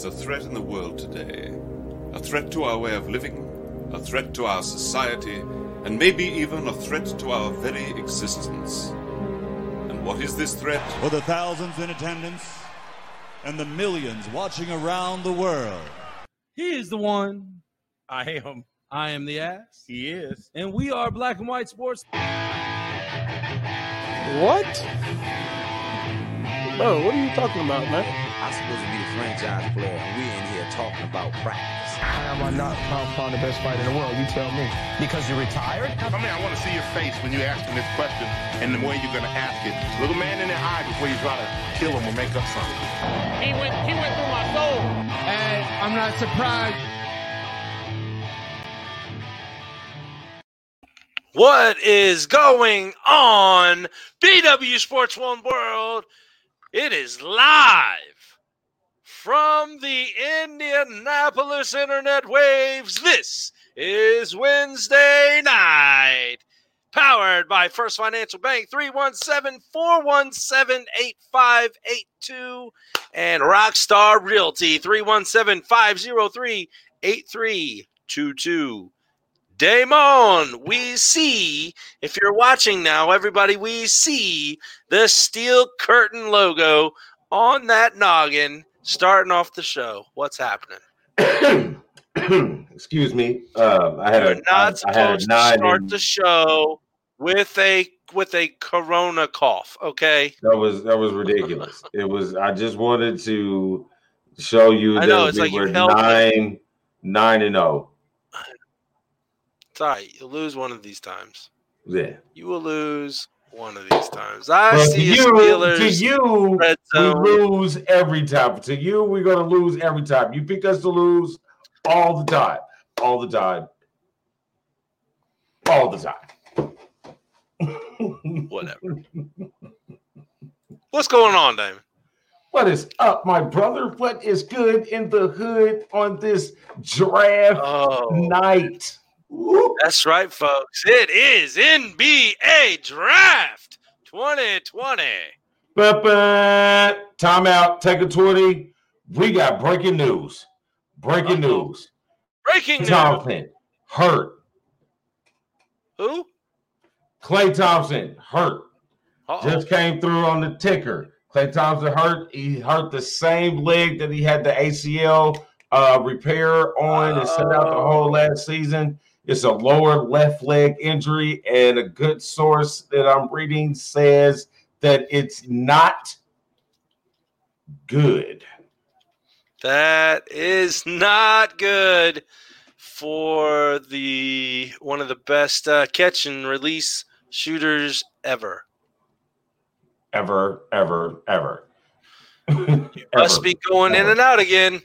There's a threat in the world today. A threat to our way of living, a threat to our society, and maybe even a threat to our very existence. And what is this threat? For the thousands in attendance and the millions watching around the world. He is the one. I am. I am the ass. He is. And we are Black and White Sports. What? Bro, what are you talking about, man? I'm supposed to be the franchise player, and we in here talking about practice. How am I not pound pound the best fighter in the world? You tell me. Because you're retired? I mean, I want to see your face when you're asking this question and the way you're going to ask it. Look a man in the eye before you try to kill him or make up something. He went, he went through my soul. And I'm not surprised. What is going on? BW Sports One World. It is live from the Indianapolis Internet Waves. This is Wednesday night. Powered by First Financial Bank 317 417 8582 and Rockstar Realty 317 503 8322. Damon, we see, if you're watching now, everybody, we see the steel curtain logo on that noggin starting off the show. What's happening? Excuse me. Um, I had You're a, not I, I had a supposed to start in- the show with a with a corona cough, okay? That was that was ridiculous. it was. I just wanted to show you I that know, it's we like you were held nine, nine and oh. zero. It's all right. You'll lose one of these times. Yeah. You will lose one of these times. I But to see you, Steelers. to you, we lose every time. To you, we're gonna lose every time. You pick us to lose all the time, all the time, all the time. Whatever. What's going on, Damon? What is up, my brother? What is good in the hood on this draft Oh, night? That's right, folks. It is NBA Draft 2020. Ba-ba. Timeout. Take a 20. We got breaking news. Breaking Uh-oh. news. Breaking news. Thompson hurt. Who? Klay Thompson hurt. Uh-oh. Just came through on the ticker. Klay Thompson hurt. He hurt the same leg that he had the ACL uh, repair on and set out the whole last season. It's a lower left leg injury, and a good source that I'm reading says that it's not good. That is not good for the one of the best uh, catch and release shooters ever. Ever, ever, ever. Must Ever. be going in and out again.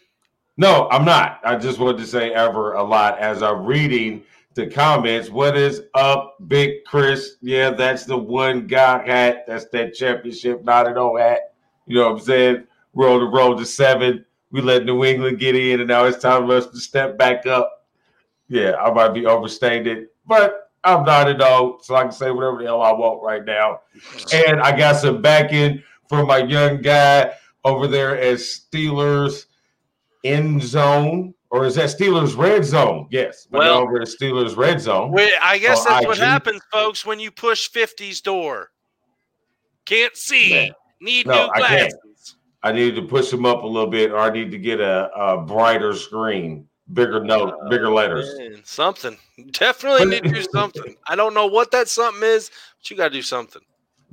No, I'm not. I just wanted to say ever a lot as I'm reading the comments. What is up, Big Chris? Yeah, that's the one guy hat. That's that championship not at all hat. You know what I'm saying? Roll the road to seven. We let New England get in, and now it's time for us to step back up. Yeah, I might be overstated, but I'm not at all, so I can say whatever the hell I want right now. And I got some backing from my young guy over there as Steelers end zone, or is that Steelers red zone? Yes. Well- over at Steelers red zone. Wait, I guess Oh, that's what happens, folks, when you push 50's door. Can't see. Man. Need No, new I can't. glasses. I need to push him up a little bit, or I need to get a, a brighter screen, bigger note, bigger letters. Man, something. Definitely need to do something. I don't know what that something is, but you got to do something.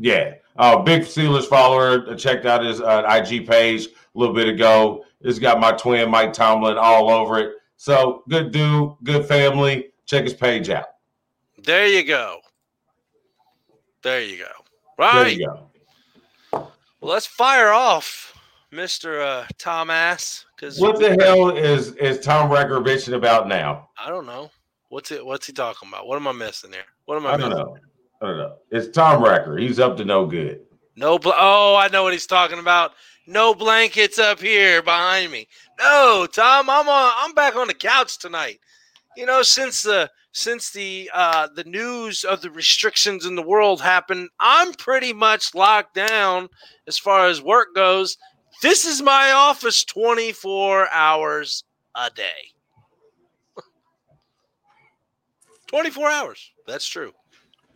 Yeah. Uh, big Steelers follower. I checked out his uh, IG page a little bit ago. It's got my twin, Mike Tomlin, all over it. So good dude, good family. Check his page out. There you go. There you go. There Right. you go. Well, let's fire off, Mister uh, Tom Ass. Because What the hell is is Tom Recker bitching about now? I don't know. What's it? What's he talking about? What am I missing there? What am I, I don't know. I don't know. It's Tom Recker. He's up to no good. No. Bl- oh, I know what he's talking about. No blankets up here behind me. No, Tom. I'm on. I'm back on the couch tonight. You know, since the since the uh, the news of the restrictions in the world happened, I'm pretty much locked down as far as work goes. This is my office 24 hours a day. 24 hours. That's true.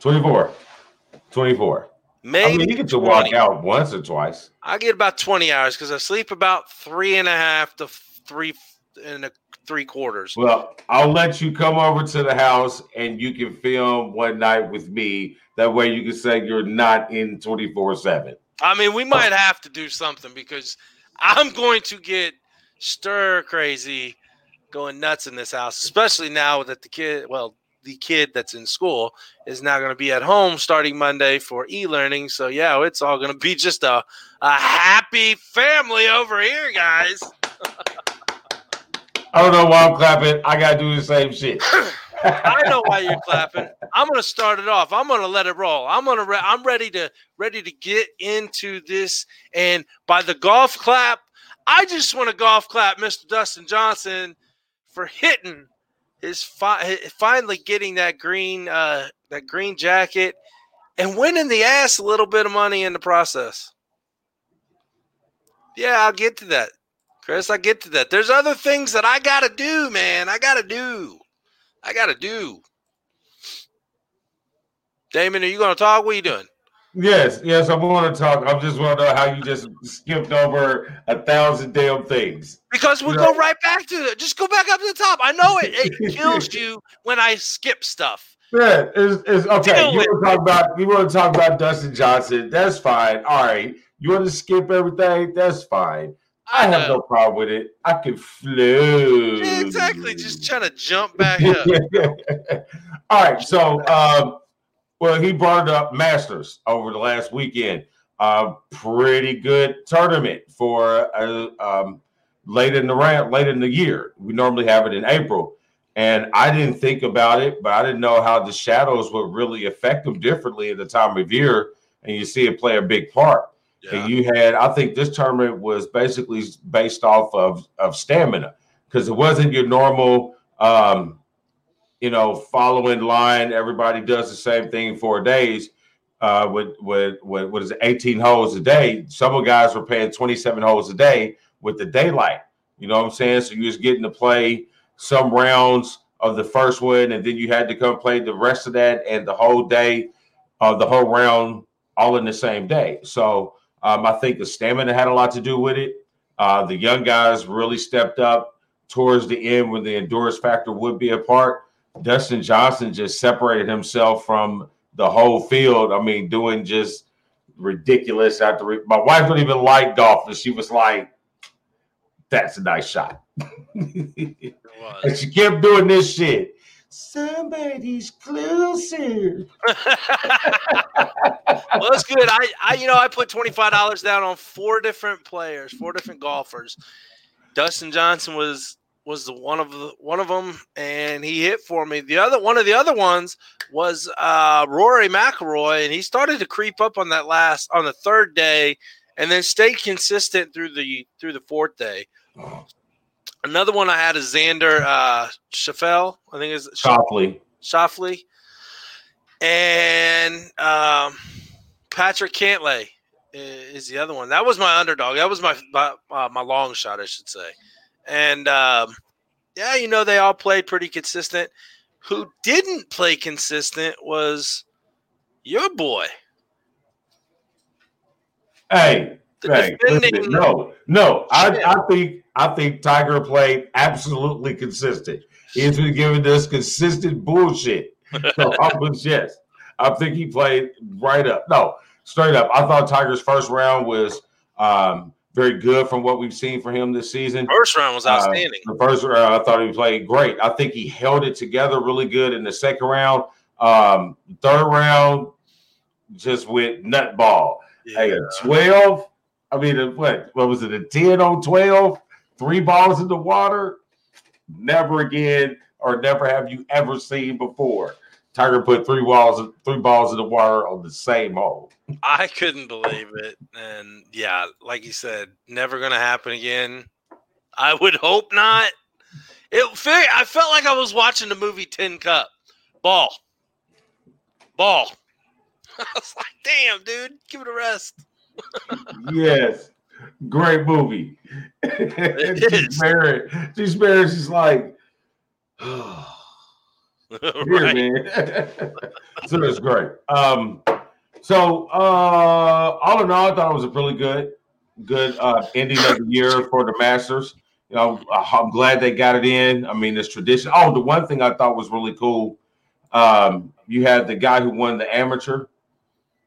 24. 24. Maybe I mean, you get to walk out once or twice. I get about 20 hours because I sleep about three and a half to three and a three quarters. Well, I'll let you come over to the house and you can film one night with me. That way you can say you're not in 24 7. I mean, we might have to do something because I'm going to get stir crazy, going nuts in this house, especially now that the kid, well, the kid that's in school is now going to be at home starting Monday for e-learning. So yeah, it's all going to be just a a happy family over here, guys. I don't know why I'm clapping. I got to do the same shit. I know why you're clapping. I'm going to start it off. I'm going to let it roll. I'm going to. Re- I'm ready to ready to get into this. And by the golf clap, I just want to golf clap Mr. Dustin Johnson for hitting his fi- finally getting that green uh, that green jacket and winning the ass a little bit of money in the process. Yeah, I'll get to that. Chris, I get to that. There's other things that I got to do, man. I got to do. I got to do. Damon, are you going to talk? What are you doing? Yes, yes, I want to talk. I just want to know how you just skipped over a thousand damn things. Because we go right back to it. Just go back up to the top. I know it. It kills you when I skip stuff. Yeah, it's, it's okay. Deal You want to talk about you want to talk about Dustin Johnson? That's fine. All right. You want to skip everything? That's fine. I have no problem with it. I can flow. Yeah, exactly. Just trying to jump back up. All right. So, um, well, he brought up Masters over the last weekend. A pretty good tournament for uh, um, late in the round, late in the year. We normally have it in April, and I didn't think about it, but I didn't know how the shadows would really affect them differently at the time of year, and you see it play a big part. And you had, I think this tournament was basically based off of of stamina because it wasn't your normal, um, you know, following line. Everybody does the same thing four days. Uh, with with with what is it, 18 holes a day? Some of the guys were playing 27 holes a day with the daylight. You know what I'm saying? So you was getting to play some rounds of the first one, and then you had to come play the rest of that and the whole day, uh, the whole round, all in the same day. So um, I think the stamina had a lot to do with it. Uh, the young guys really stepped up towards the end when the endurance factor would be a part. Dustin Johnson just separated himself from the whole field. I mean, doing just ridiculous after re- my wife don't even like golf, and she was like, "That's a nice shot," and she kept doing this shit. Somebody's closer. well, that's good. I, I, you know, I put twenty five dollars down on four different players, four different golfers. Dustin Johnson was was the one of the one of them, and he hit for me. The other one of the other ones was uh, Rory McIlroy, and he started to creep up on that last on the third day, and then stayed consistent through the through the fourth day. Another one I had is Xander uh, Schauffele, I think is Shoffley. Shoffley, and um, Patrick Cantlay is the other one. That was my underdog. That was my my, uh, my long shot, I should say. And um, yeah, you know they all played pretty consistent. Who didn't play consistent was your boy. Hey, hey, listen, no, no. I, I think I think Tiger played absolutely consistent. He's been giving us consistent bullshit. So I was yes. I think he played right up. No, straight up. I thought Tiger's first round was um, very good from what we've seen for him this season. First round was Uh, outstanding. the first round, I thought he played great. I think he held it together really good in the second round. Um, third round, just went nutball. Hey, a 12. I mean, what what was it? A 10 on 12? Three balls in the water? Never again, or never have you ever seen before. Tiger put three balls, three balls in the water on the same hole. I couldn't believe it. And yeah, like you said, never going to happen again. I would hope not. It I felt like I was watching the movie Tin Cup. Ball. Ball. I was like, damn, dude, give it a rest. yes, Great movie. It she's is. married. She's married. She's like, right. man. so it's great. Um, so uh, all in all, I thought it was a really good, good uh, ending of the year for the Masters. You know, I'm glad they got it in. I mean, it's tradition. Oh, the one thing I thought was really cool. Um, you had the guy who won the amateur.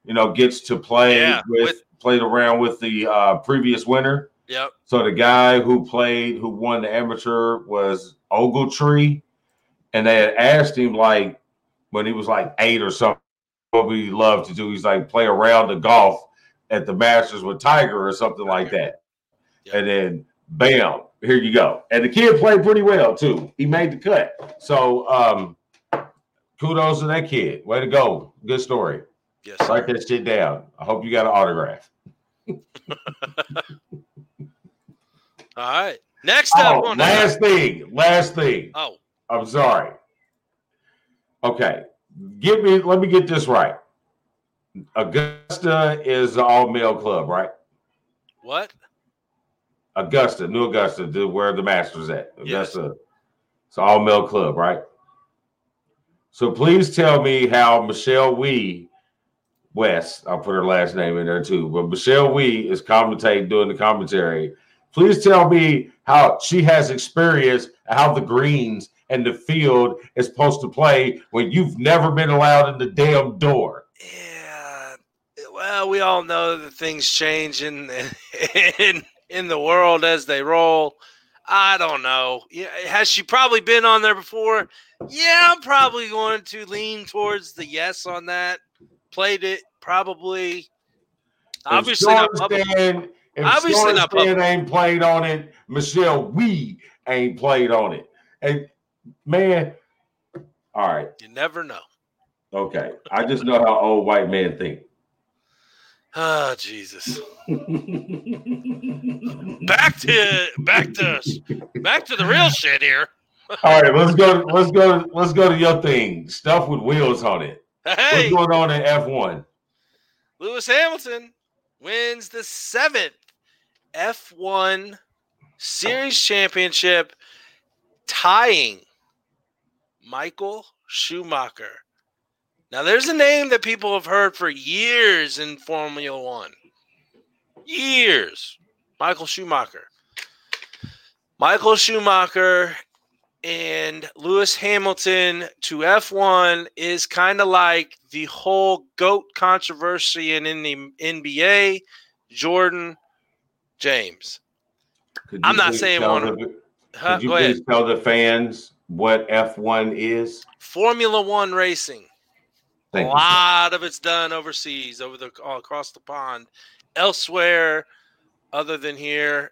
You know, gets to play Yeah, with, with- played around with the uh, previous winner. Yep. So the guy who played, who won the amateur, was Ogletree, and they had asked him like when he was like eight or something, what we love to do. He's like play around the golf at the Masters with Tiger or something like that, Yeah. and then bam, here you go. And the kid played pretty well too. He made the cut. So um, kudos to that kid. Way to go. Good story. Yes. Write that shit down. I hope you got an autograph. All right. Next up Oh, on last thing. Last thing. Oh, I'm sorry. Okay. Give me let me get this right. Augusta is the all male club, right? what? Augusta, New Augusta, where the Masters at. Yes. Augusta. It's all male club, right? So please tell me how Michelle Wie West, I'll put her last name in there too, but Michelle Wie is commentating, doing the commentary. Please tell me how she has experience how the greens and the field is supposed to play when you've never been allowed in the damn door. Yeah. Well, we all know that things change in in in the world as they roll. I don't know. Yeah, has she probably been on there before? Yeah, I'm probably going to lean towards the yes on that. Played it probably. Obviously not public. If Obviously Sean not Stan public. ain't played on it, Michelle Wie ain't played on it. And man, all right, You never know. okay. I just know how old white men think. Oh Jesus! Back to back to back to the real shit here. all right, let's go. Let's go. Let's go to your thing. Stuff with wheels on it. Hey, What's going on in F one? Lewis Hamilton wins the seventh F1 Series Championship, tying Michael Schumacher. Now, there's a name that people have heard for years in Formula One. Years. Michael Schumacher. Michael Schumacher and Lewis Hamilton to F1 is kind of like the whole GOAT controversy in, in the NBA, Jordan, James. I'm not saying one. the- Huh? Could you Go ahead. please tell the fans what F one is? Formula One racing. Thank a you. lot of it's done overseas, over the all across the pond, elsewhere, other than here.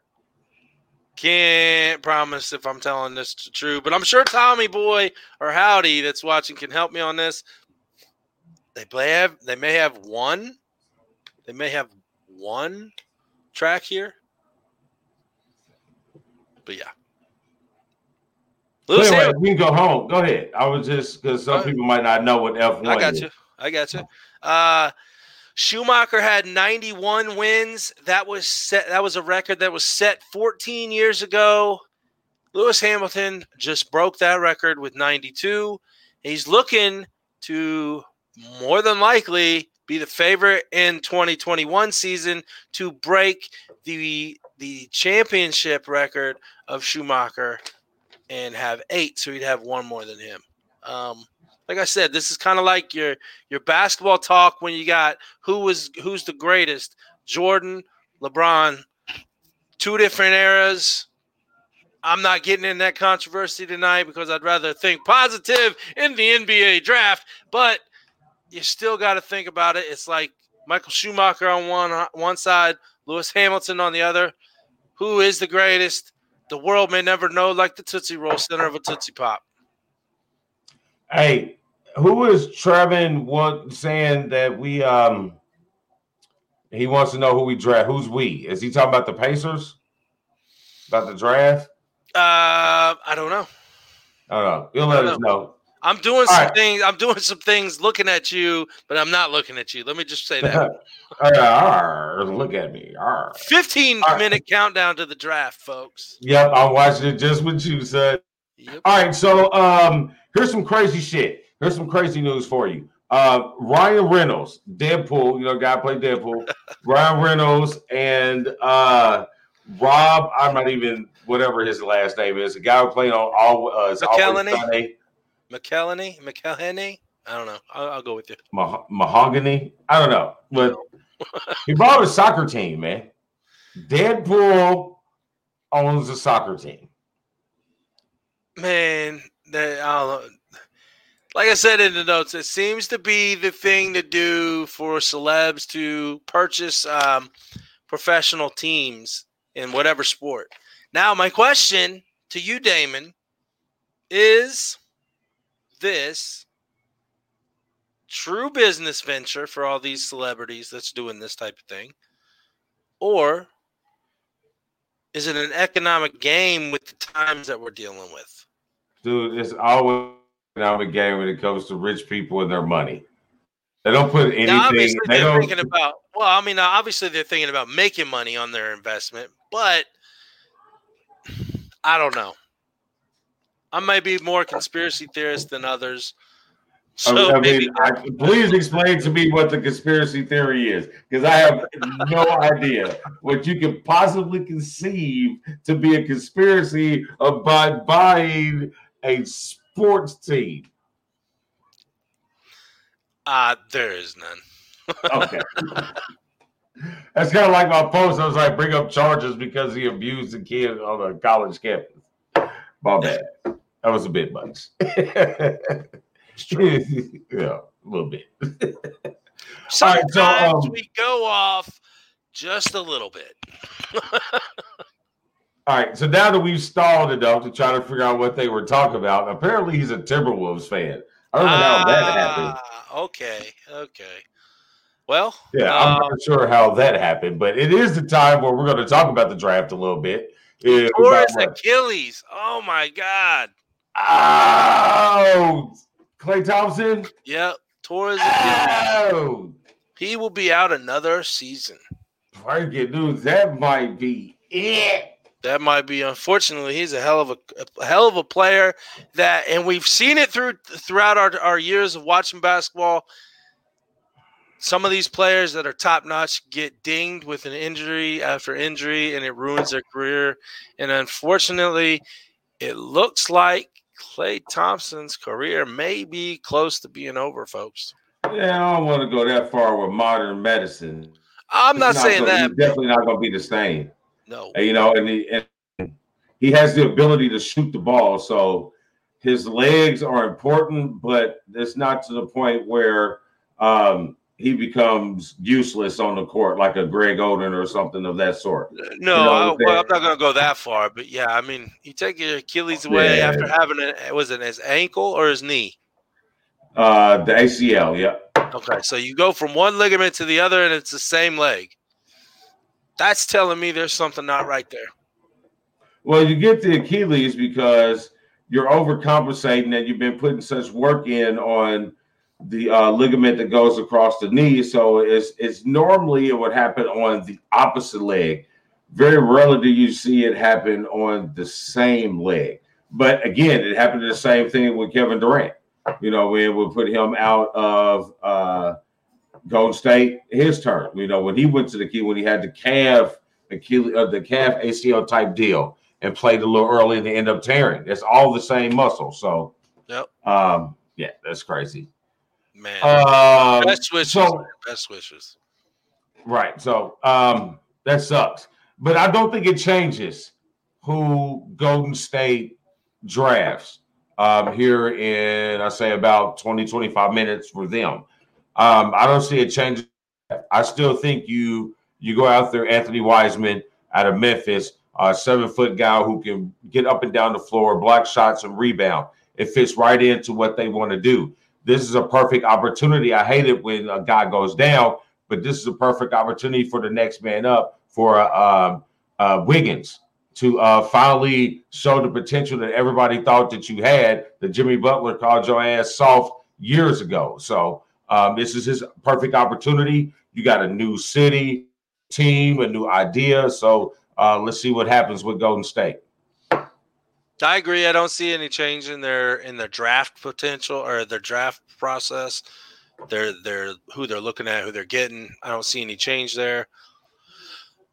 Can't promise if I'm telling this true, but I'm sure Tommy Boy or Howdy that's watching can help me on this. They play have they may have one, they may have one track here, but yeah. Lewis anyway, Hamilton- we can go home. Go ahead. I was just because some Uh, people might not know what F one. I got is. you. I got you. Uh, Schumacher had 91 wins. That was set. That was a record that was set 14 years ago. Lewis Hamilton just broke that record with 92. He's looking to more than likely be the favorite in 2021 season to break the the championship record of Schumacher and have eight, so he'd have one more than him. Um, like I said, this is kind of like your your basketball talk when you got who was who's the greatest, Jordan, LeBron, two different eras. I'm not getting in that controversy tonight because I'd rather think positive in the NBA draft, but you still got to think about it. It's like Michael Schumacher on one one side, Lewis Hamilton on the other. Who is the greatest? The world may never know, like the Tootsie Roll center of a Tootsie Pop. Hey, who is Trevin what saying that we um he wants to know who we draft? Who's we? Is he talking about the Pacers? About the draft? Uh, I don't know. I don't know. You'll let us don't know. I'm doing All some right. things. I'm doing some things looking at you, but I'm not looking at you. Let me just say that. Arr, look at me. Arr. 15 All right. minute countdown to the draft, folks. Yep, I'm watching it just with you, son. Yep. All right, so um, here's some crazy shit. Here's some crazy news for you. Uh, Ryan Reynolds, Deadpool, you know, guy played Deadpool. Ryan Reynolds and uh, Rob, I'm not even whatever his last name is. The guy who played on all uh, Always McElhenney? McElhenney. I don't know. I'll, I'll go with you. Mah- Mahogany. I don't know, but he bought a soccer team, man. Deadpool owns a soccer team. Man, that, I don't. Like I said in the notes, it seems to be the thing to do for celebs to purchase um, professional teams in whatever sport. Now, my question to you, Damon, is this true business venture for all these celebrities that's doing this type of thing? Or is it an economic game with the times that we're dealing with? Dude, it's always an economic game when it comes to rich people and their money. They don't put anything. Now, obviously, They they're don't. thinking about. Well, I mean, obviously, they're thinking about making money on their investment, but I don't know. I might be more conspiracy theorist than others. So I maybe mean, I, please explain to me what the conspiracy theory is, because I have no idea what you could possibly conceive to be a conspiracy about buying a sports team. uh, there is none. Okay. That's kind of like my post. I was like, bring up charges because he abused a kid on a college campus. My bad. That was a bit much. yeah, a little bit. Sometimes right, so, um, we go off just a little bit. All right, so now that we've stalled enough to try to figure out what they were talking about, apparently he's a Timberwolves fan. I don't know how that happened. Ah, Okay, okay. Well, Yeah, uh, I'm not sure how that happened, but it is the time where we're going to talk about the draft a little bit. Yeah, Or about his what- Achilles. Oh my God. Oh, Klay Thompson. Yep. Torres. Oh, He will be out another season. breaking news. That might be it. That might be unfortunately he's a hell of a, a hell of a player that and we've seen it through throughout our, our years of watching basketball. Some of these players that are top notch get dinged with an injury after injury and it ruins their career. And unfortunately, it looks like Klay Thompson's career may be close to being over, folks. Yeah, I don't want to go that far with modern medicine. I'm not He's saying gonna- that. He's definitely not going to be the same. No. And, you know, and he, and he has the ability to shoot the ball. So his legs are important, but it's not to the point where um, he becomes useless on the court, like a Greg Oden or something of that sort. No, You know I, what I'm well, I'm not going to go that far, but yeah, I mean, you take your Achilles away Yeah. after having it. Was it his ankle or his knee? Uh, the ACL, yeah. Okay, so you go from one ligament to the other, and it's the same leg. That's telling me there's something not right there. Well, you get the Achilles because you're overcompensating and you've been putting such work in on the uh, ligament that goes across the knee. So it's it's normally it would happen on the opposite leg. Very rarely do you see it happen on the same leg. But again, it happened the same thing with Kevin Durant. You know, when we put him out of uh, Golden State, his turn. You know, when he went to the key, when he had the calf Achilles, uh, the calf ACL type deal, and played a little early and they end up tearing. It's all the same muscle. So, Yep. um, yeah, that's crazy. Man, Um, best wishes. so- best wishes. Right. So um, that sucks. But I don't think it changes who Golden State drafts um, here in, I say, about 20, 25 minutes for them. Um, I don't see it changing. I still think you you go out there, Anthony Wiseman out of Memphis, a seven foot guy who can get up and down the floor, block shots, and rebound. It fits right into what they want to do. This is a perfect opportunity. I hate it when a guy goes down, but this is a perfect opportunity for the next man up for uh, uh, Wiggins to uh, finally show the potential that everybody thought that you had. That Jimmy Butler called your ass soft years ago. So um, this is his perfect opportunity. You got a new city, team, a new idea. So uh, let's see what happens with Golden State. I agree. I don't see any change in their in their draft potential or their draft process. They're they're who they're looking at, who they're getting. I don't see any change there.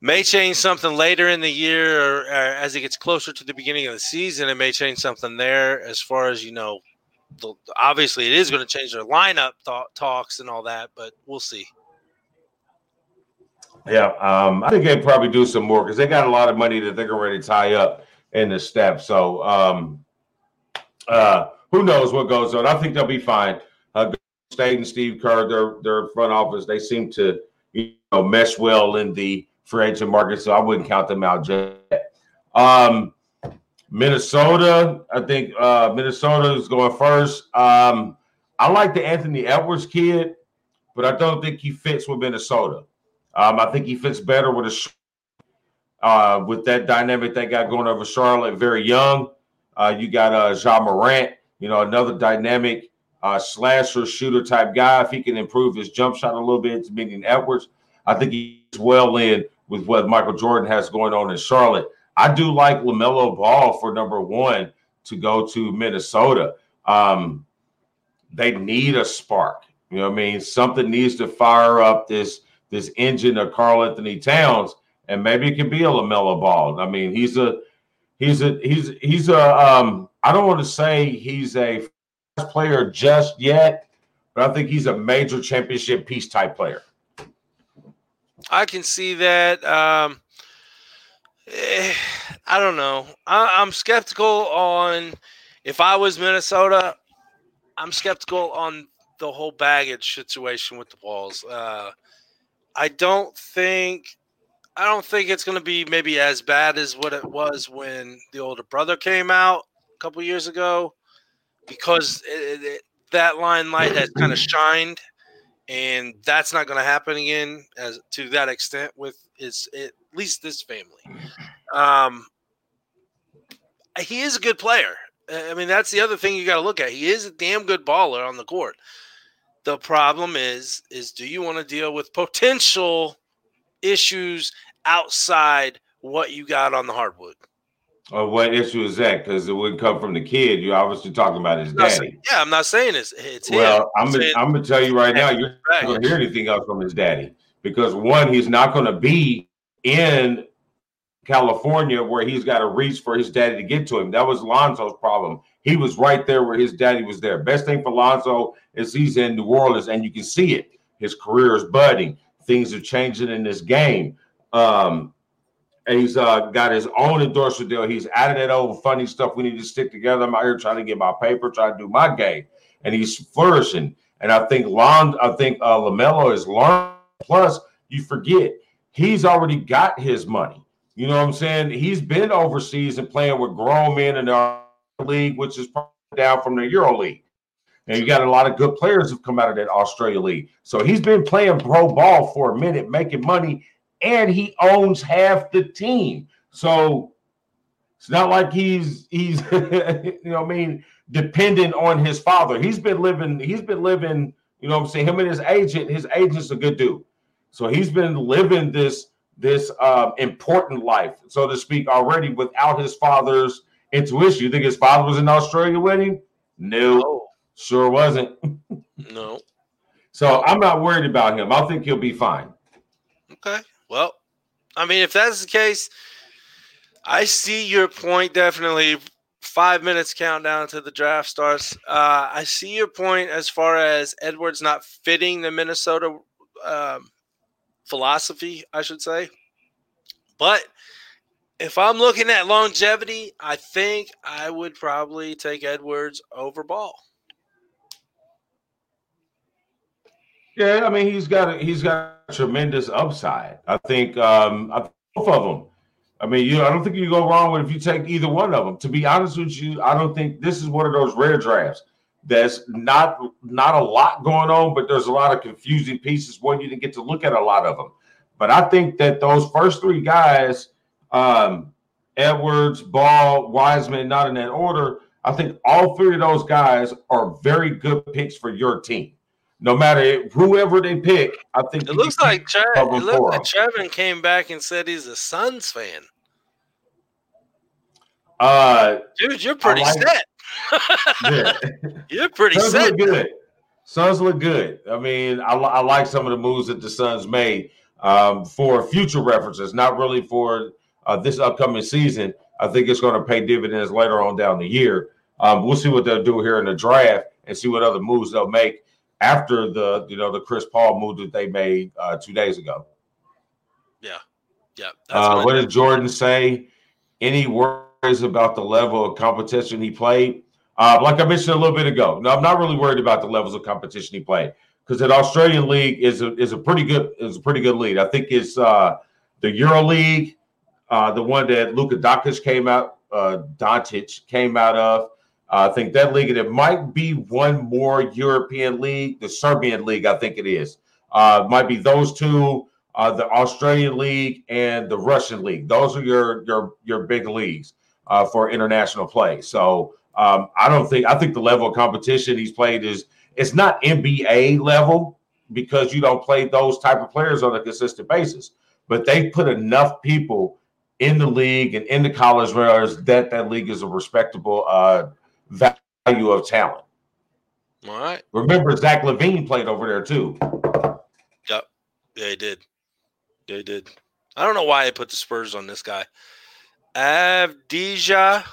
May change something later in the year, or, or as it gets closer to the beginning of the season. It may change something there, as far as you know. The, obviously, it is going to change their lineup th- talks and all that, but we'll see. Yeah, um, I think they probably do some more because they got a lot of money that they're ready to tie up in the step. So um, uh, who knows what goes on? I think they'll be fine. Uh, State and Steve Kerr, their their front office, they seem to you know mesh well in the free agent market. So I wouldn't count them out just yet. Um, Minnesota, I think uh, Minnesota is going first. Um, I like the Anthony Edwards kid, but I don't think he fits with Minnesota. Um, I think he fits better with a uh, with that dynamic they got going over Charlotte, very young. Uh, you got uh, Ja Morant, you know, another dynamic uh, slasher shooter type guy. If he can improve his jump shot a little bit, meaning Edwards, I think he's well in with what Michael Jordan has going on in Charlotte. I do like LaMelo Ball for number one to go to Minnesota. Um, they need a spark. You know I mean? Something needs to fire up this this engine of Karl-Anthony Towns and maybe it can be a LaMelo Ball. I mean, he's a he's a he's he's a um I don't want to say he's a player just yet, but I think he's a major championship piece type player. I can see that. Um, eh, I don't know. I, I'm skeptical on if I was Minnesota. I'm skeptical on the whole baggage situation with the balls. Uh, I don't think I don't think it's going to be maybe as bad as what it was when the older brother came out a couple years ago, because it, it, that limelight has kind of shined, and that's not going to happen again as to that extent with at least this family. Um, he is a good player. I mean, that's the other thing you got to look at. He is a damn good baller on the court. The problem is, is do you want to deal with potential issues outside what you got on the hardwood. Or what issue is that? Because it wouldn't come from the kid. You're obviously talking about his daddy. Saying, yeah, I'm not saying it's, it's well. Him. I'm, I'm, I'm gonna tell you right now, you're not gonna hear anything else from his daddy because one, he's not gonna be in California where he's got to reach for his daddy to get to him. That was Lonzo's problem. He was right there where his daddy was there. Best thing for Lonzo is he's in New Orleans and you can see it. His career is budding things are changing in this game. Um, and he's uh, got his own endorsement deal. He's added that old funny stuff. We need to stick together. I'm out here trying to get my paper, trying to do my game, and he's flourishing. And I think Lon, I think uh, Lamelo is learned. Plus, you forget he's already got his money. You know what I'm saying? He's been overseas and playing with grown men in the league, which is down from the Euro League. And you got a lot of good players who've come out of that Australia League. So he's been playing pro ball for a minute, making money, and he owns half the team. So it's not like he's he's you know I mean dependent on his father. He's been living, he's been living, you know I'm saying? Him and his agent, his agent's a good dude. So he's been living this this uh, important life, so to speak, already without his father's intuition. You think his father was in Australia with him? No. Sure wasn't. no. So I'm not worried about him. I think he'll be fine. Okay. Well, I mean, if that's the case, I see your point definitely. Five minutes countdown to the draft starts. Uh, I see your point as far as Edwards not fitting the Minnesota um, philosophy, I should say. But if I'm looking at longevity, I think I would probably take Edwards over Ball. Yeah, I mean he's got a, he's got a tremendous upside. I think um, I both of them. I mean, you I don't think you go wrong with if you take either one of them. To be honest with you, I don't think this is one of those rare drafts. That's not not a lot going on, but there's a lot of confusing pieces. One, you didn't get to look at a lot of them. But I think that those first three guys, um, Edwards, Ball, Wiseman, not in that order. I think all three of those guys are very good picks for your team. No matter whoever they pick, I think It looks like cover it looks like Trevin came back and said he's a Suns fan. Uh, Dude, you're pretty like- set. yeah. You're pretty Suns set. look good. Suns look good. I mean, I, I like some of the moves that the Suns made um, for future references, not really for uh, this upcoming season. I think it's going to pay dividends later on down the year. Um, we'll see what they'll do here in the draft and see what other moves they'll make after the you know the Chris Paul move that they made uh, two days ago. Yeah. Yeah. That's Uh, what what did Jordan say? Any worries about the level of competition he played? Uh, like I mentioned a little bit ago, no, I'm not really worried about the levels of competition he played because that Australian league is a is a pretty good is a pretty good league. I think it's uh, the Euro League, uh, the one that Luka Doncic came out, uh, Doncic came out of. I think that league, and it might be one more European league, the Serbian league. I think it is. Uh, might be those two uh, the Australian League and the Russian League. Those are your your your big leagues uh, for international play. So um, I don't think I think the level of competition he's played is it's not NBA level because you don't play those type of players on a consistent basis. But they put enough people in the league and in the college players that that league is a respectable uh, value of talent. All right. Remember, Zach LaVine played over there too. Yep. He did. They did. I don't know why they put the Spurs on this guy. Avdija.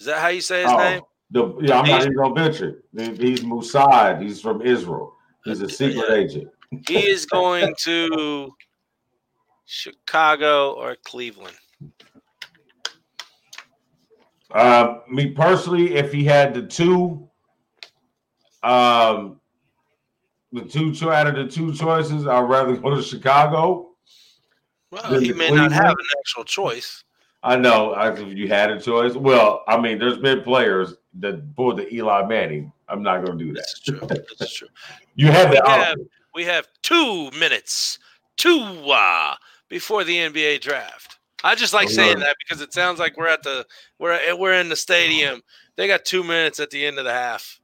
Is that how you say his Oh, name? The, yeah, I'm not even gonna venture. He's Mossad. He's from Israel. He's a secret Yeah. agent. He is going to Chicago or Cleveland. Uh, me personally, if he had the two, um, the two cho- out of the two choices, I'd rather go to Chicago. Well, he may not have an actual choice. I know I, if you had a choice. Well, I mean, there's been players that pulled the Eli Manning. I'm not gonna do that. That's true. That's true. You have We the have, option. we have two minutes, two uh, before the NBA draft. I just like saying that because it sounds like we're at the we're we're in the stadium. They got two minutes at the end of the half.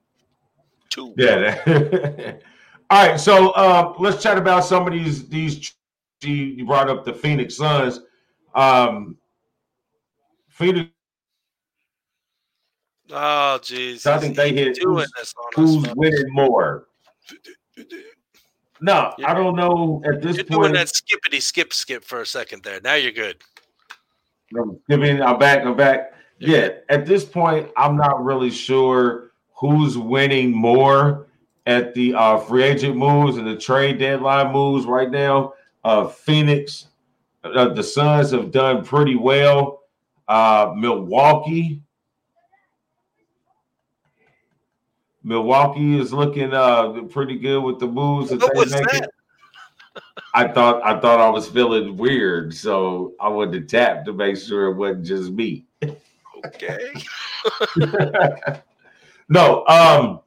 Two. Yeah. All right, so uh, let's chat about some of these. These you brought up the Phoenix Suns. Um, Phoenix, Oh, jeez. I think they hit doing who's, this on us. who's winning more. No, I don't know at this You're doing point. that skippity skip skip for a second there. Now you're good. Giving. I'm back. I'm back. Yeah, at this point, I'm not really sure who's winning more at the uh, free agent moves and the trade deadline moves right now. Uh, Phoenix, uh, the Suns have done pretty well. Uh, Milwaukee, Milwaukee is looking uh, pretty good with the moves that What they make. that? I thought I thought I was feeling weird, so I wanted to tap to make sure it wasn't just me. Okay. no, um,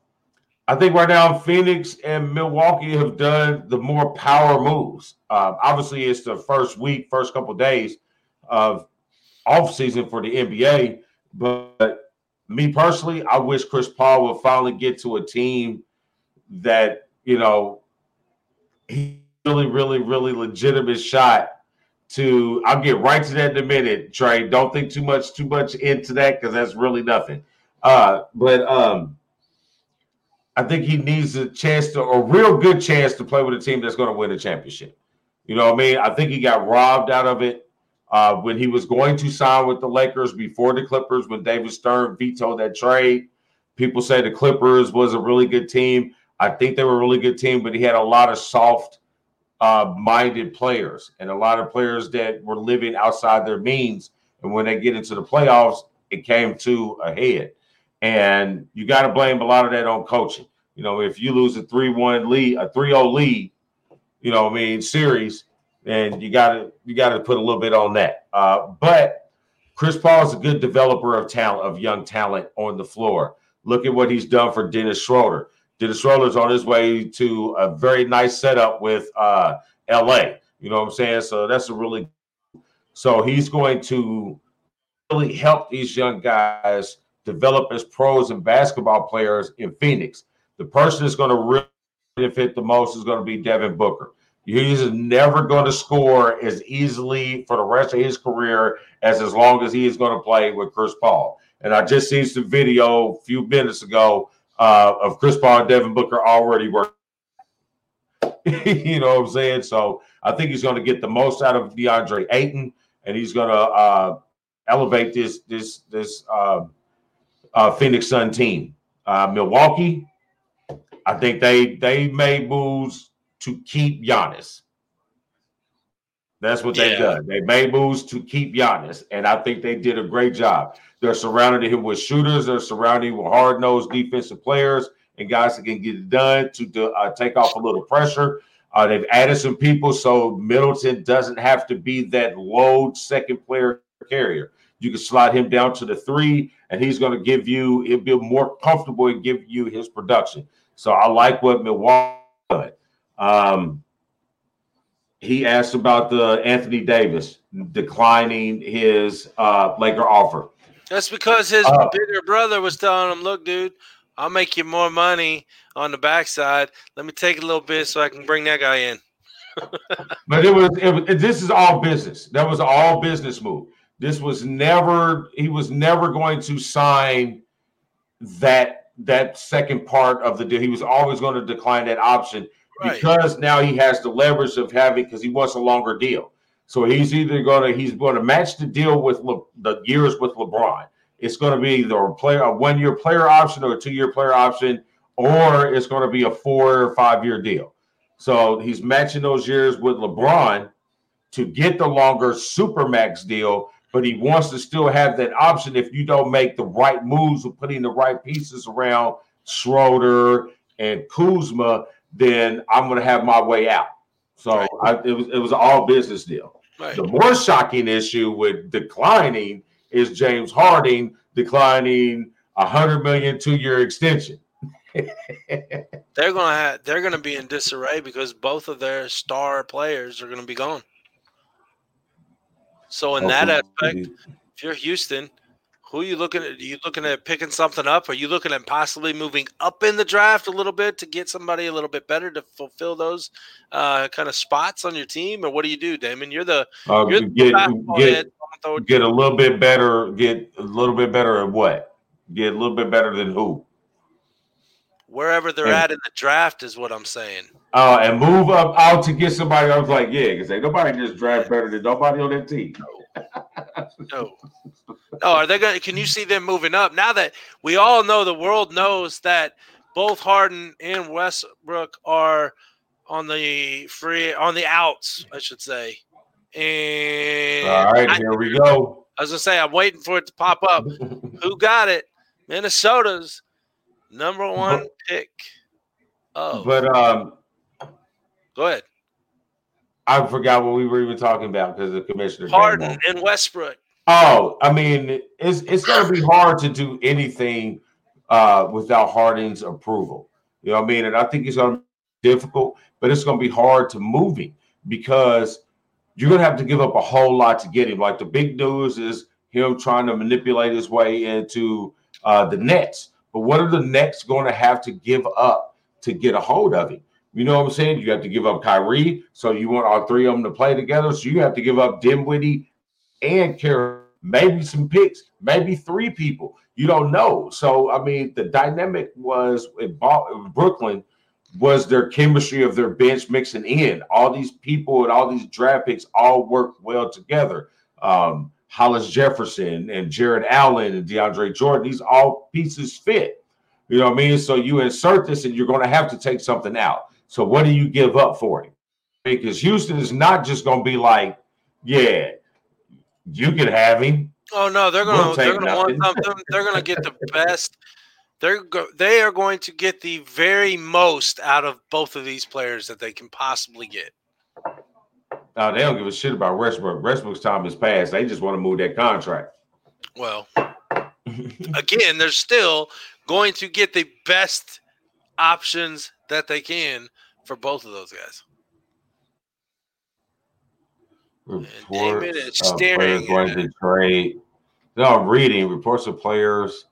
I think right now Phoenix and Milwaukee have done the more power moves. Uh, obviously, it's the first week, first couple days of off season for the NBA. But me personally, I wish Chris Paul would finally get to a team that you know he really, really, really legitimate shot to I'll get right to that in a minute, Trey. Don't think too much too much into that because that's really nothing. Uh, but um I think he needs a chance to a real good chance to play with a team that's going to win a championship. You know what I mean? I think he got robbed out of it uh, when he was going to sign with the Lakers before the Clippers when David Stern vetoed that trade. People say the Clippers was a really good team. I think they were a really good team, but he had a lot of soft uh, minded players and a lot of players that were living outside their means. And when they get into the playoffs, it came to a head. And you got to blame a lot of that on coaching. You know, if you lose a 3 1 lead, a 3 0 lead, you know, I mean, series, and you got to you got to put a little bit on that. Uh, but Chris Paul is a good developer of talent, of young talent on the floor. Look at what he's done for Dennis Schroeder. Dennis Schroeder's on his way to a very nice setup with uh, LA. You know what I'm saying? So that's a really so he's going to really help these young guys develop as pros and basketball players in Phoenix. The person that's going to really benefit the most is going to be Devin Booker. He's never going to score as easily for the rest of his career as as long as he is going to play with Chris Paul. And I just seen some video a few minutes ago uh, of Chris Paul and Devin Booker already working. you know what I'm saying? So I think he's going to get the most out of DeAndre Ayton, and he's going to uh, elevate this this this uh, uh, Phoenix Sun team. Uh, Milwaukee, I think they they made moves to keep Giannis. That's what they've done. They made moves to keep Giannis, and I think they did a great job. They're surrounding him with shooters. They're surrounding him with hard nosed defensive players and guys that can get it done to do, uh, take off a little pressure. Uh, they've added some people so Middleton doesn't have to be that load second player carrier. You can slide him down to the three, and he's going to give you. He'll be more comfortable and give you his production. So I like what Milwaukee did. Um, he asked about the Anthony Davis declining his uh, Laker offer. That's because his Uh, bigger brother was telling him, "Look, dude, I'll make you more money on the backside. Let me take a little bit so I can bring that guy in." But it was, it was this is all business. That was all business move. This was never he was never going to sign that that second part of the deal. He was always going to decline that option Right. because now he has the leverage of having because he wants a longer deal. So he's either going to he's going to match the deal with Le, the years with LeBron. It's going to be either a player a one year player option or a two year player option, or it's going to be a four or five year deal. So he's matching those years with LeBron to get the longer supermax deal, but he wants to still have that option if you don't make the right moves of putting the right pieces around Schroeder and Kuzma, then I'm going to have my way out. So Right. I, it was it was all business deal. Right. The more shocking issue with declining is James Harden declining a hundred million two year extension. They're gonna have, they're gonna be in disarray because both of their star players are gonna be gone. So in that aspect, if you're Houston, who are you looking at? Are you looking at picking something up? Are you looking at possibly moving up in the draft a little bit to get somebody a little bit better to fulfill those uh, kind of spots on your team? Or what do you do, Damon? You're the Uh, you're the get get head. I'm gonna throw it- get a little bit better. Get a little bit better at what? Get a little bit better than who? Wherever they're Yeah. at in the draft is what I'm saying. Uh, and move up out to get somebody. I was like, yeah, because ain't nobody just draft better than nobody on that team. No. No, Oh, are they going to can you see them moving up now that we all know the world knows that both Harden and Westbrook are on the free on the outs, I should say. And All right, I, here we go. I was gonna say I'm waiting for it to pop up. Who got it? Minnesota's number one pick. Oh, But um, go ahead. I forgot what we were even talking about because the commissioner. Harden and Westbrook. Oh, I mean, it's it's going to be hard to do anything uh, without Harden's approval. You know what I mean? And I think it's going to be difficult, but it's going to be hard to move him because you're going to have to give up a whole lot to get him. Like the big news is him trying to manipulate his way into uh, the Nets. But what are the Nets going to have to give up to get a hold of him? You know what I'm saying? You have to give up Kyrie, so you want all three of them to play together. So you have to give up Dinwiddie and Carroll, maybe some picks, maybe three people. You don't know. So I mean, the dynamic was in Brooklyn was their chemistry of their bench mixing in. All these people and all these draft picks all work well together. Um, Hollis Jefferson and Jarrett Allen and DeAndre Jordan, these all pieces fit. You know what I mean? So you insert this and you're going to have to take something out. So what do you give up for it? Because Houston is not just going to be like, yeah, you can have him. Oh no, they're We'll gonna they're gonna want something. They're gonna get the best. They're go, they are going to get the very most out of both of these players that they can possibly get. No, they don't give a shit about Westbrook. Westbrook's time is past. They just want to move that contract. Well, again, they're still going to get the best options that they can for both of those guys. Reports David is of staring players going to trade No, I'm reading reports of players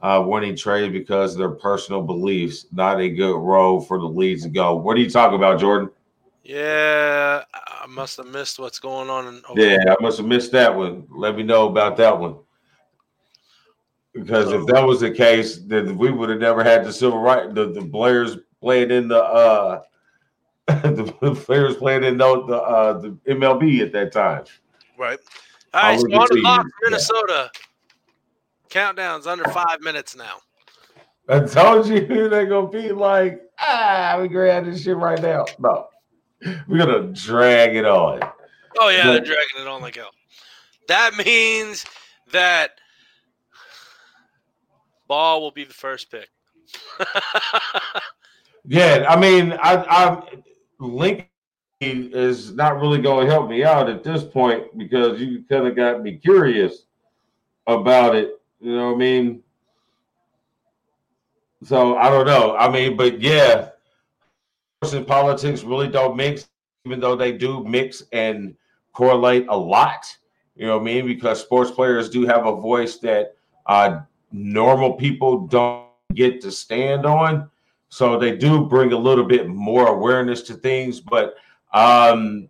uh, wanting trade because of their personal beliefs. Not a good role for the leagues to go. What are you talking about, Jordan? Yeah, I must have missed what's going on. Yeah, I must have missed that one. Let me know about that one. Because if that was the case, then we would have never had the civil right the, the players playing in the uh the players playing in the the, uh, the MLB at that time. Right. All right, so on the you. box, Yeah. Minnesota. Countdown's under five minutes now. I told you they're gonna be like, ah, we grab this shit right now. No, we're gonna drag it on. Oh yeah, they're dragging it on like hell. That means that Ball will be the first pick. Yeah, I mean, I, I Lincoln is not really going to help me out at this point because you kind of got me curious about it. You know what I mean? So I don't know. I mean, but yeah, sports and politics really don't mix, even though they do mix and correlate a lot. You know what I mean? Because sports players do have a voice that uh, normal people don't get to stand on. So they do bring a little bit more awareness to things, but um,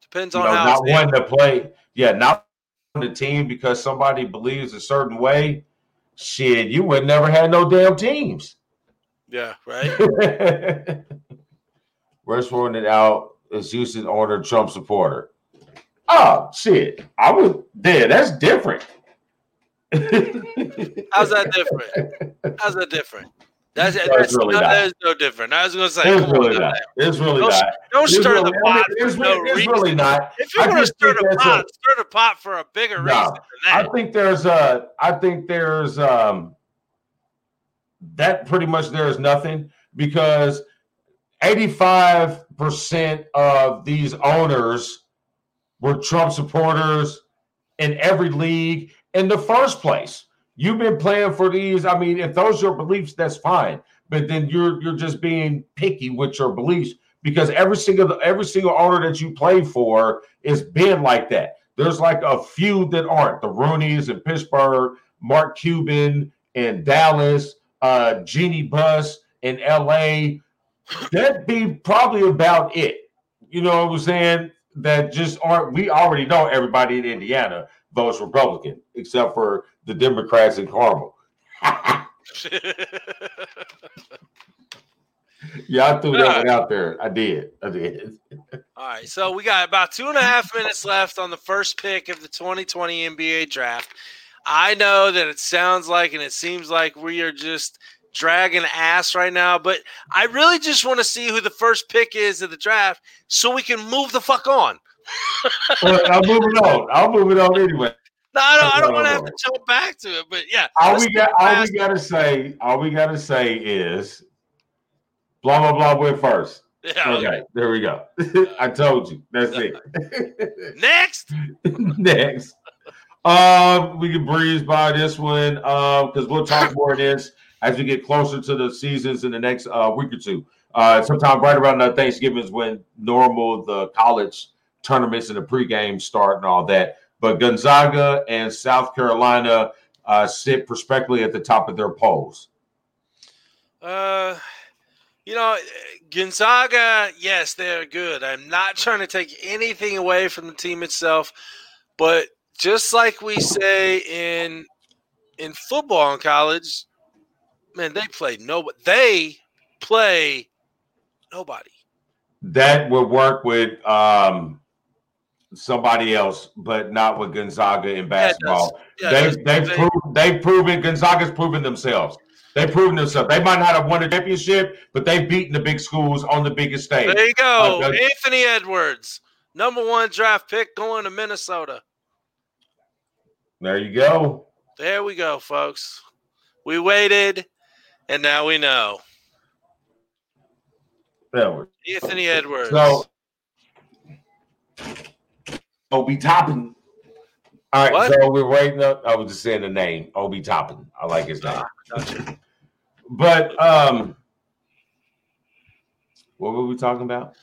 Depends you on know, how not wanting to play, yeah, not on the team because somebody believes a certain way. Shit, you would never had no damn teams. Yeah, right. Worst one it out is Houston owner Trump supporter. Oh shit, I was there. that's different. How's that different? How's that different? That's, That's that's, really no, that is no different. I was going to say, It's on really not. It's really Don't, not. don't It's stir really- the pot it's for no really- it's reason. really not. If you're going to stir the that's a- pot, stir the pot for a bigger No, reason than I think there's a. I think there's um. That pretty much there is nothing because eighty-five percent of these owners were Trump supporters in every league in the first place. You've been playing for these. I mean, if those are beliefs, that's fine. But then you're you're just being picky with your beliefs because every single every single owner that you play for is been like that. There's like a few that aren't. The Rooney's in Pittsburgh, Mark Cuban in Dallas, uh, Jeannie Buss in LA. That'd be probably about it. You know what I'm saying? That just aren't. We already know everybody in Indiana votes Republican, except for the Democrats in Carmel. Yeah, I threw that one out there. I did. I did. All right, so we got about two and a half minutes left on the first pick of the 2020 NBA draft. I know that it sounds like and it seems like we are just dragging ass right now, but I really just want to see who the first pick is of the draft so we can move the fuck on. Well, I'm moving on. I'll move it on anyway. No, I don't, I don't want to have to jump back to it, but yeah. All we got, all we got to say, all we got to say is, blah blah blah. Went first. Yeah, Okay, there we go. I told you. That's it. Next. Next. Um, we can breeze by this one um because we'll talk more of this as we get closer to the seasons in the next uh, week or two. Uh, sometime right around uh, Thanksgiving is when normal the college tournaments and the pregame start and all that. But Gonzaga and South Carolina uh, sit prospectively at the top of their polls. Uh, you know, Gonzaga, yes, they're good. I'm not trying to take anything away from the team itself, but just like we say in in football in college, man, they play nobody. They play nobody. That would work with um, somebody else, but not with Gonzaga in basketball. Yeah, it does. they've they've, They- proven, they've proven Gonzaga's proven themselves. They've proven themselves. They might not have won a championship, but they've beaten the big schools on the biggest stage. There you go, Uh, Anthony Edwards, number one draft pick, going to Minnesota. There you go. There we go, folks. We waited, and now we know. Edwards. Anthony Edwards. So, Obi Toppin. All right, What? so we're waiting up. I was just saying the name, Obi Toppin. I like his name. Gotcha. But um, what were we talking about?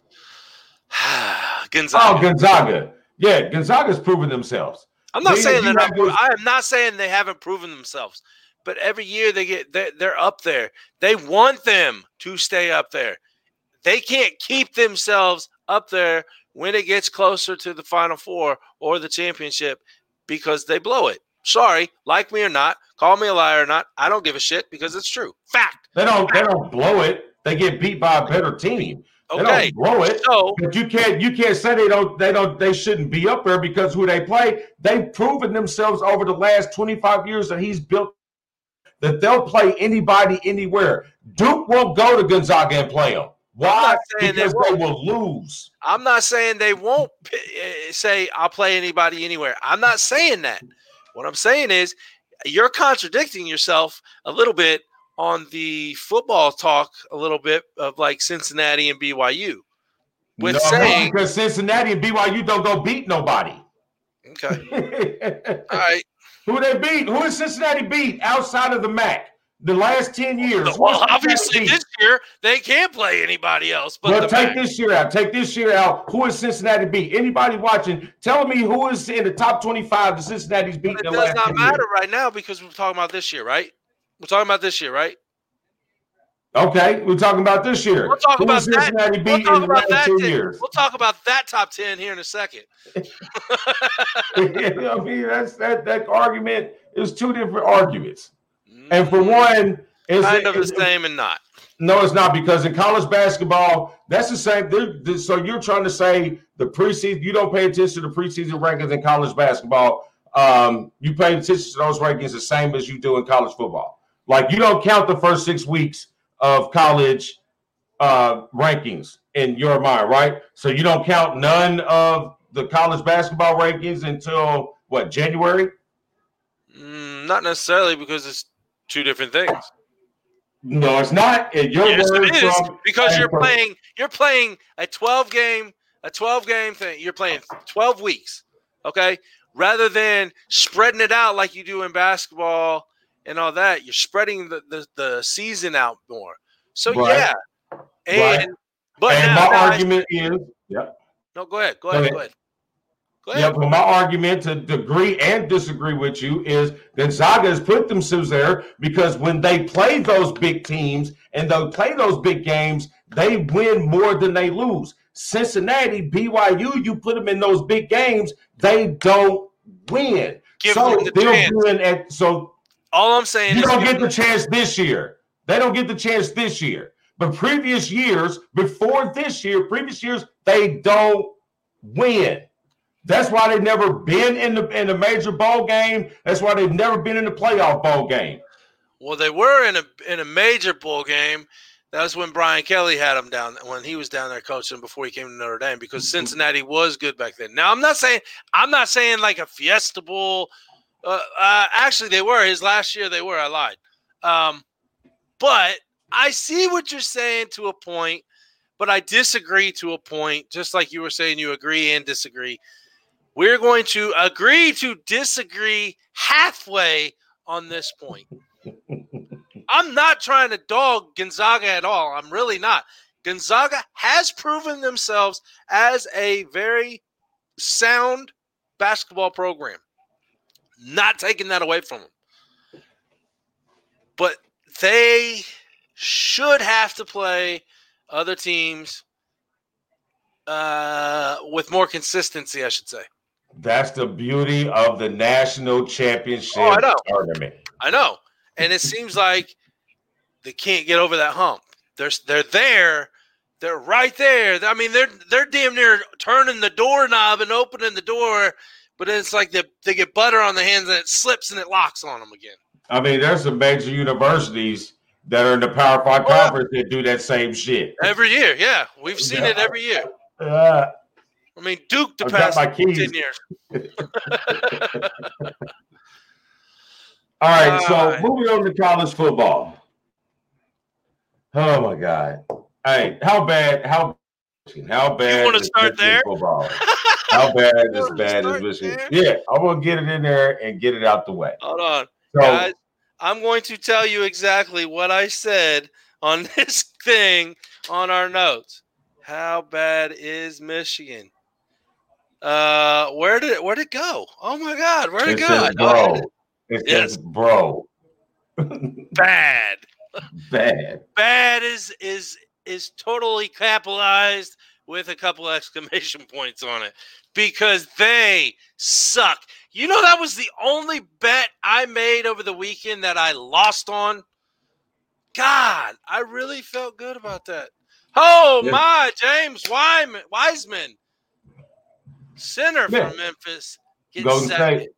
Gonzaga. Oh, Gonzaga. Yeah, Gonzaga's proven themselves. I'm not Then saying they're not. those- I am not saying they haven't proven themselves, but every year they get they're, they're up there. They want them to stay up there. They can't keep themselves up there when it gets closer to the Final Four or the championship because they blow it. Sorry, like me or not, call me a liar or not. I don't give a shit because it's true. Fact. They don't. They don't blow it. They get beat by a better team. They Okay. don't blow it. So But you can't you can't say they don't they don't they shouldn't be up there because who they play, they've proven themselves over the last 25 years that he's built that they'll play anybody anywhere. Duke won't go to Gonzaga and play them. Why? am not saying they Because they, won't. will lose. I'm not saying they won't eh, say I'll play anybody anywhere. I'm not saying that. What I'm saying is you're contradicting yourself a little bit on the football talk, a little bit of like Cincinnati and BYU. With No, saying, because Cincinnati and BYU don't go beat nobody. okay, all right. Who they beat? Who is Cincinnati beat outside of the MAC? The last 10 years. Well, obviously this year they can't play anybody else. But Well, take this year out. Take this year out. Who is Cincinnati beat? Anybody watching, tell me who is in the top 25 that Cincinnati's beat But in it the does not 10 matter years? right now because we're talking about this year, right? We're talking about this year, right? Okay, we're talking about this year. We'll talk who about is that. Cincinnati We'll talk about that. We'll talk about that top ten here in a second. You know I mean, that's that that argument is two different arguments. And for one, it's kind of the same and not. No, it's not because in college basketball, that's the same. they're- they're- so you're trying to say the preseason, you don't pay attention to the preseason rankings in college basketball. Um, you pay attention to those rankings the same as you do in college football. Like you don't count the first six weeks of college uh, rankings in your mind, right? So you don't count none of the college basketball rankings until what January? Mm, not necessarily because it's two different things. No, it's not. Your yes, it is from- because you're from- playing. You're playing a 12 game, a 12 game thing. You're playing 12 weeks, okay? Rather than spreading it out like you do in basketball and all that, you're spreading the the, the season out more. So Right. yeah, and Right. but and now, my now I- argument is, yeah. no, go ahead, go Go ahead, ahead. go ahead, Yeah, but my argument to agree and disagree with you is Gonzaga has put themselves there because when they play those big teams and they play those big games, they win more than they lose. Cincinnati, BYU, you put them in those big games, they don't win. Give so them the they're chance. doing at so All I'm saying you don't get the chance this year. They don't get the chance this year. But previous years, before this year, previous years, they don't win. That's why they've never been in the in a major bowl game. That's why they've never been in the playoff bowl game. Well, they were in a in a major bowl game. That was when Brian Kelly had them down when he was down there coaching before he came to Notre Dame because Cincinnati was good back then. Now I'm not saying I'm not saying like a Fiesta Bowl. Uh, uh, actually, they were his last year. They were. I lied. Um, but I see what you're saying to a point, but I disagree to a point. Just like you were saying, you agree and disagree. We're going to agree to disagree halfway on this point. I'm not trying to dog Gonzaga at all. I'm really not. Gonzaga has proven themselves as a very sound basketball program. Not taking that away from them. But they should have to play other teams uh, with more consistency, I should say. That's the beauty of the national championship Oh, I know. tournament. I know. And it seems like they can't get over that hump. They're they're there. They're right there. I mean, they're they're damn near turning the doorknob and opening the door, but it's like they, they get butter on the hands and it slips and it locks on them again. I mean, there's some major universities that are in the Power Five yeah. conference that do that same shit. Every year, yeah, we've seen it every year. Uh, I mean, Duke the I've past ten years. All right, so moving on to college football. Oh my God! Hey, how bad? How how bad? You wanna start there? Football? How bad is bad is Michigan? there? Yeah, I'm gonna get it in there and get it out the way. Hold on. So Guys, I'm going to tell you exactly what I said on this thing on our notes. How bad is Michigan? Uh, where did it? Where did it go? Oh my God, where did it, It go? Bro. it. It Yes. says bro. Bad. Bad. Bad is is is totally capitalized with a couple exclamation points on it because they suck. You know that was the only bet I made over the weekend that I lost on. God, I really felt good about that. Oh Yeah. my, James Wyman, Wiseman, center Yeah. from Memphis, gets Golden seven. State.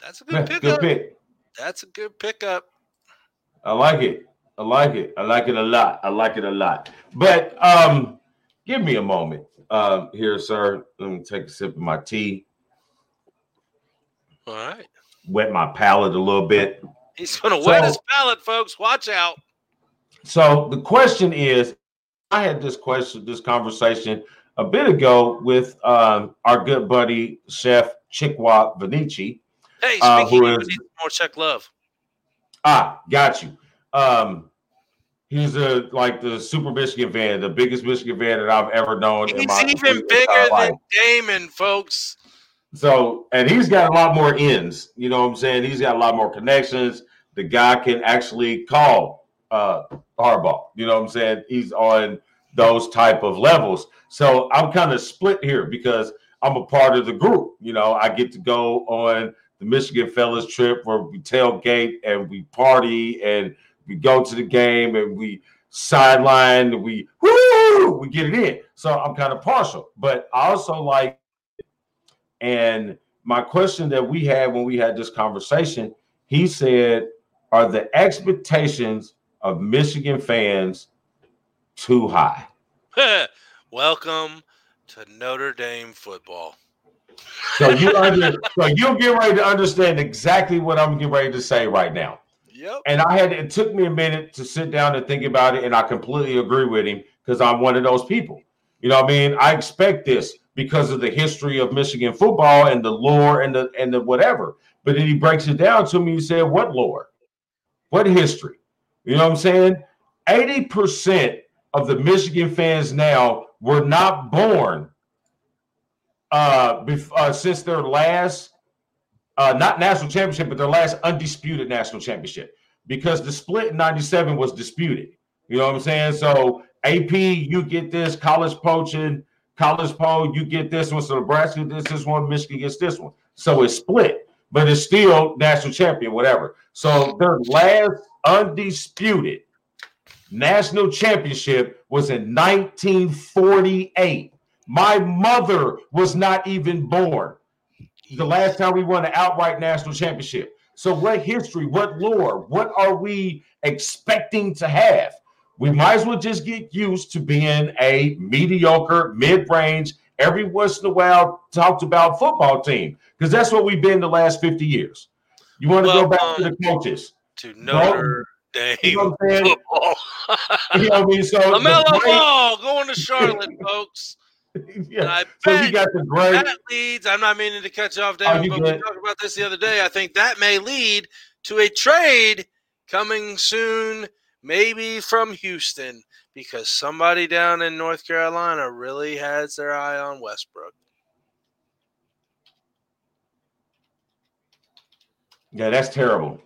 That's a good pickup. good pick. That's a good pickup. I like it. I like it. I like it a lot. I like it a lot. But um, give me a moment um, here, sir. Let me take a sip of my tea. All right. Wet my palate a little bit. He's going to wet his palate, folks. Watch out. So the question is, I had this question, this conversation a bit ago with um, our good buddy Chef Chikwa Vinici. Hey, Uh, speaking who of, is- more check love. Ah, got you. Um, he's a like the super Michigan fan, the biggest Michigan fan that I've ever known. in He's my even bigger than Damon, folks. So, and he's got a lot more ends. You know what I'm saying? He's got a lot more connections. The guy can actually call uh Harbaugh. You know what I'm saying? He's on those type of levels. So I'm kind of split here because I'm a part of the group. You know, I get to go on the Michigan Fellas trip where we tailgate and we party and we go to the game and we sideline and we woo, we get it in. So I'm kind of partial, but I also like and my question that we had when we had this conversation, he said, Are the expectations of Michigan fans too high? Welcome to Notre Dame football. So you under, so you'll get ready to understand exactly what I'm getting ready to say right now. Yep. And I had it took me a minute to sit down and think about it, and I completely agree with him because I'm one of those people. You know what I mean? I expect this because of the history of Michigan football and the lore and the and the whatever. But then he breaks it down to me. He said, What lore? What history? You know what I'm saying? 80% of the Michigan fans now were not born uh, bef- uh since their last uh, not national championship, but their last undisputed national championship because the split in 97 was disputed. You know what I'm saying? So AP, you get this, college poaching, college poll, you get this one. So Nebraska gets this one, Michigan gets this one. So it's split, but it's still national champion, whatever. So their last undisputed national championship was in 1948. My mother was not even born the last time we won an outright national championship. So, what history, what lore, what are we expecting to have? We might as well just get used to being a mediocre, mid range, every once in a while talked about football team because that's what we've been the last 50 years. You want to go back to uh, the coaches. To Notre Dame You know what I'm saying? football. You know I mean? So, LaMelo Ball going to Charlotte, folks. yeah. So bet got the great. that leads. I'm not meaning to cut you off, Oh, you but we talked about this the other day. I think that may lead to a trade coming soon, maybe from Houston, because somebody down in North Carolina really has their eye on Westbrook. Yeah, that's terrible.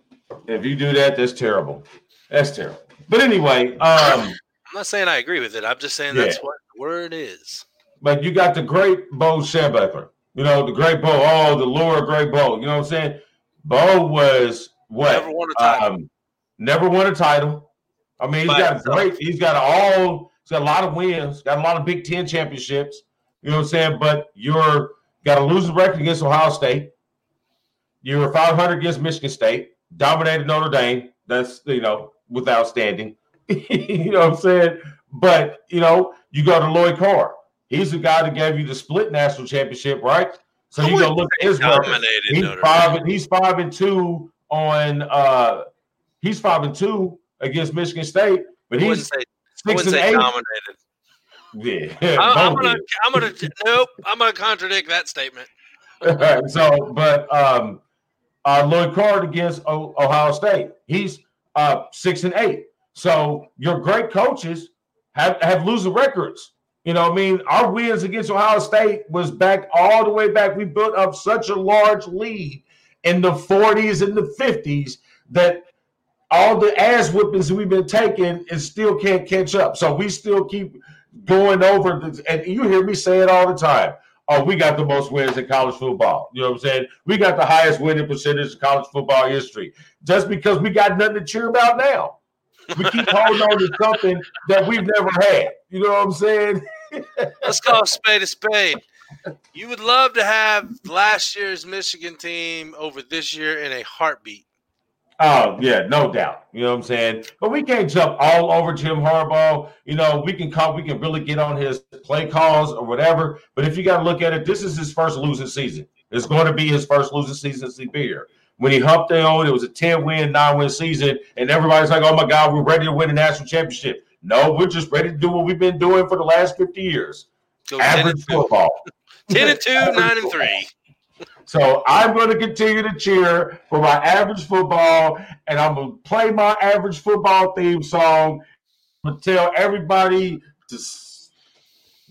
If you do that, that's terrible. That's terrible. But anyway, um, I'm not saying I agree with it. I'm just saying Yeah. that's what it is. but you got the great Bo Schembechler. You know, the great Bo, oh, the Laura Great Bo. You know what I'm saying? Bo was what? Never won a title. Um, never won a title. I mean, he's By got himself. great, he's got all, he's got a lot of wins, got a lot of Big Ten championships. You know what I'm saying? But you're got a losing record against Ohio State. You were 500 against Michigan State, dominated Notre Dame. That's you know without standing. you know what I'm saying? But you know, you go to Lloyd Carr. He's the guy that gave you the split national championship, right? So you go look at his record. He's Notre five. Dame. He's five and two on. uh He's five and two against Michigan State, but he's say, six and eight. Dominated. Yeah, I'm, I'm gonna. I'm gonna nope. I'm gonna contradict that statement. so, but um, uh, Lloyd Carr against o- Ohio State, he's uh six and eight. So your great coaches have have losing records. You know, I mean, our wins against Ohio State was back all the way back. We built up such a large lead in the 40s and the 50s that all the ass whippings we've been taking and still can't catch up. So we still keep going over the, and you hear me say it all the time. Oh, we got the most wins in college football. You know what I'm saying? We got the highest winning percentage in college football history. Just because we got nothing to cheer about now. We keep holding on to something that we've never had. You know what I'm saying? Let's call a spade a spade. You would love to have last year's Michigan team over this year in a heartbeat. Oh yeah, no doubt. You know what I'm saying? But we can't jump all over Jim Harbaugh. You know, we can call, we can really get on his play calls or whatever. But if you got to look at it, this is his first losing season. It's going to be his first losing season since he's been here. When he humped it on, it was a 10 win, nine win season, and everybody's like, "Oh my God, we're ready to win a national championship." No, we're just ready to do what we've been doing for the last 50 years. Go Average 10 and football. 10 and 2, 9 and 3. So I'm going to continue to cheer for my average football, and I'm going to play my average football theme song. I'm going to tell everybody to s-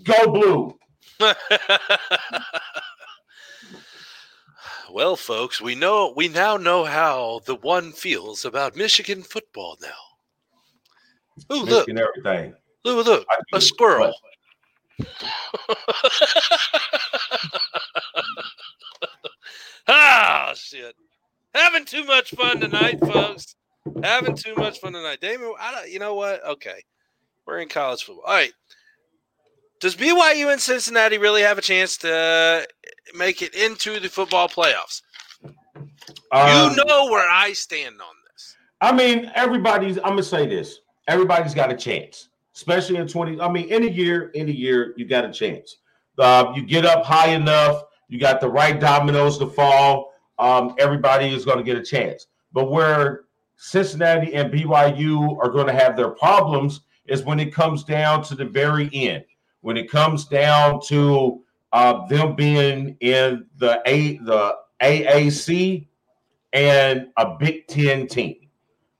go blue. well, folks, we know we now know how the one feels about Michigan football now. Ooh, look, Michigan everything. look, look, a squirrel. ah, shit. Having too much fun tonight, folks. Having too much fun tonight. Damon, I don't, you know what? Okay. We're in college football. All right. Does BYU and Cincinnati really have a chance to make it into the football playoffs? Um, you know where I stand on this. I mean, everybody's. I'm gonna say this. Everybody's got a chance, especially in 20. I mean, any year, any year, you got a chance. Uh, you get up high enough, you got the right dominoes to fall. Um, everybody is going to get a chance. But where Cincinnati and BYU are going to have their problems is when it comes down to the very end. When it comes down to uh, them being in the a the AAC and a Big Ten team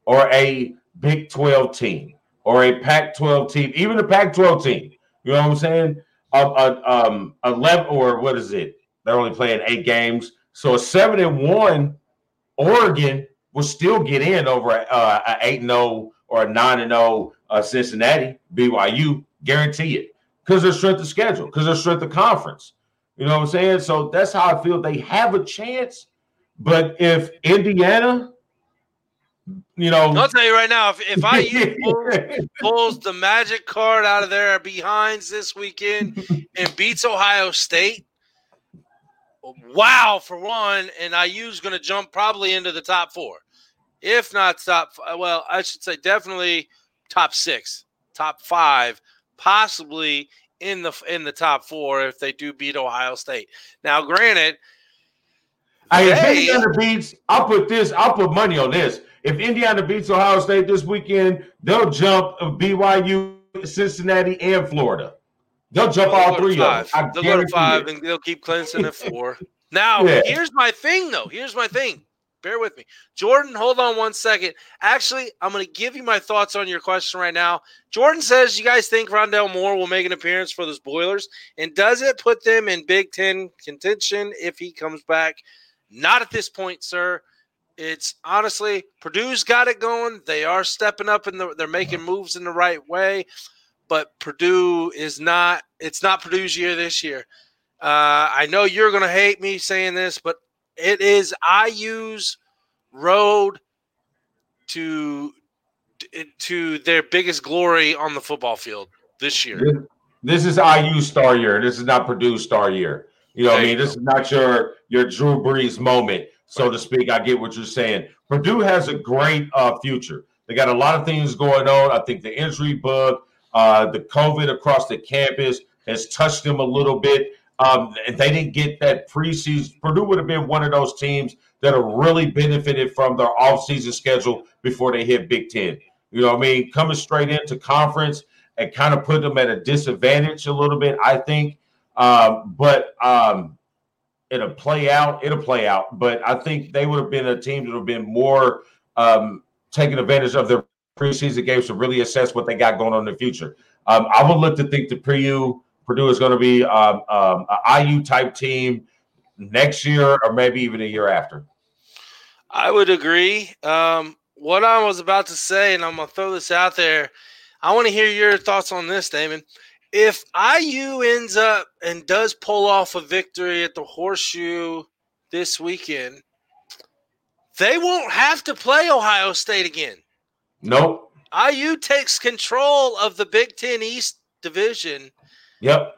or a Big 12 team or a Pac 12 team, even a Pac 12 team. You know what I'm saying? A, a, um, 11 or what is it? They're only playing eight games. So a seven and one Oregon will still get in over a, uh, a eight and zero or a nine and zero uh, Cincinnati BYU. Guarantee it because their strength of schedule, because their strength of conference. You know what I'm saying? So that's how I feel they have a chance. But if Indiana, you know, I'll tell you right now, if, if IU pulls, pulls the magic card out of their behinds this weekend and beats Ohio State, wow, for one, and IU's going to jump probably into the top four. If not top, well, I should say definitely top six, top five, possibly in the in the top four if they do beat Ohio State. Now, granted, Hey, if. Indiana beats, I'll put this, I'll put money on this. If Indiana beats Ohio State this weekend, they'll jump of BYU, Cincinnati, and Florida. They'll jump They'll all three of them. They'll go to five, it. and they'll keep Clemson at four. Now, Yeah. here's my thing, though. Here's my thing. Bear with me, Jordan. Hold on one second. Actually, I'm going to give you my thoughts on your question right now. Jordan says, "You guys think Rondale Moore will make an appearance for those Boilers, and does it put them in Big Ten contention if he comes back?" Not at this point, sir. It's honestly Purdue's got it going. They are stepping up and the, they're making moves in the right way, but Purdue is not. It's not Purdue's year this year. Uh, I know you're going to hate me saying this, but it is IU's road to to their biggest glory on the football field this year. This, is IU star year. This is not Purdue star year. You know what I mean? This is not your your Drew Brees moment, so to speak. I get what you're saying. Purdue has a great uh, future. They got a lot of things going on. I think the injury bug, uh, the COVID across the campus has touched them a little bit. Um, they didn't get that preseason. Purdue would have been one of those teams that have really benefited from their offseason schedule before they hit Big Ten. You know what I mean? Coming straight into conference and kind of put them at a disadvantage a little bit, I think. Um, but um, it'll play out. It'll play out. But I think they would have been a team that would have been more um, taking advantage of their preseason games to really assess what they got going on in the future. Um, I would look to think the Purdue Purdue is going to be um, um, a IU type team next year or maybe even a year after. I would agree. Um, what I was about to say, and I'm gonna throw this out there. I want to hear your thoughts on this, Damon. If IU ends up and does pull off a victory at the Horseshoe this weekend, they won't have to play Ohio State again. Nope. IU takes control of the Big Ten East division. Yep.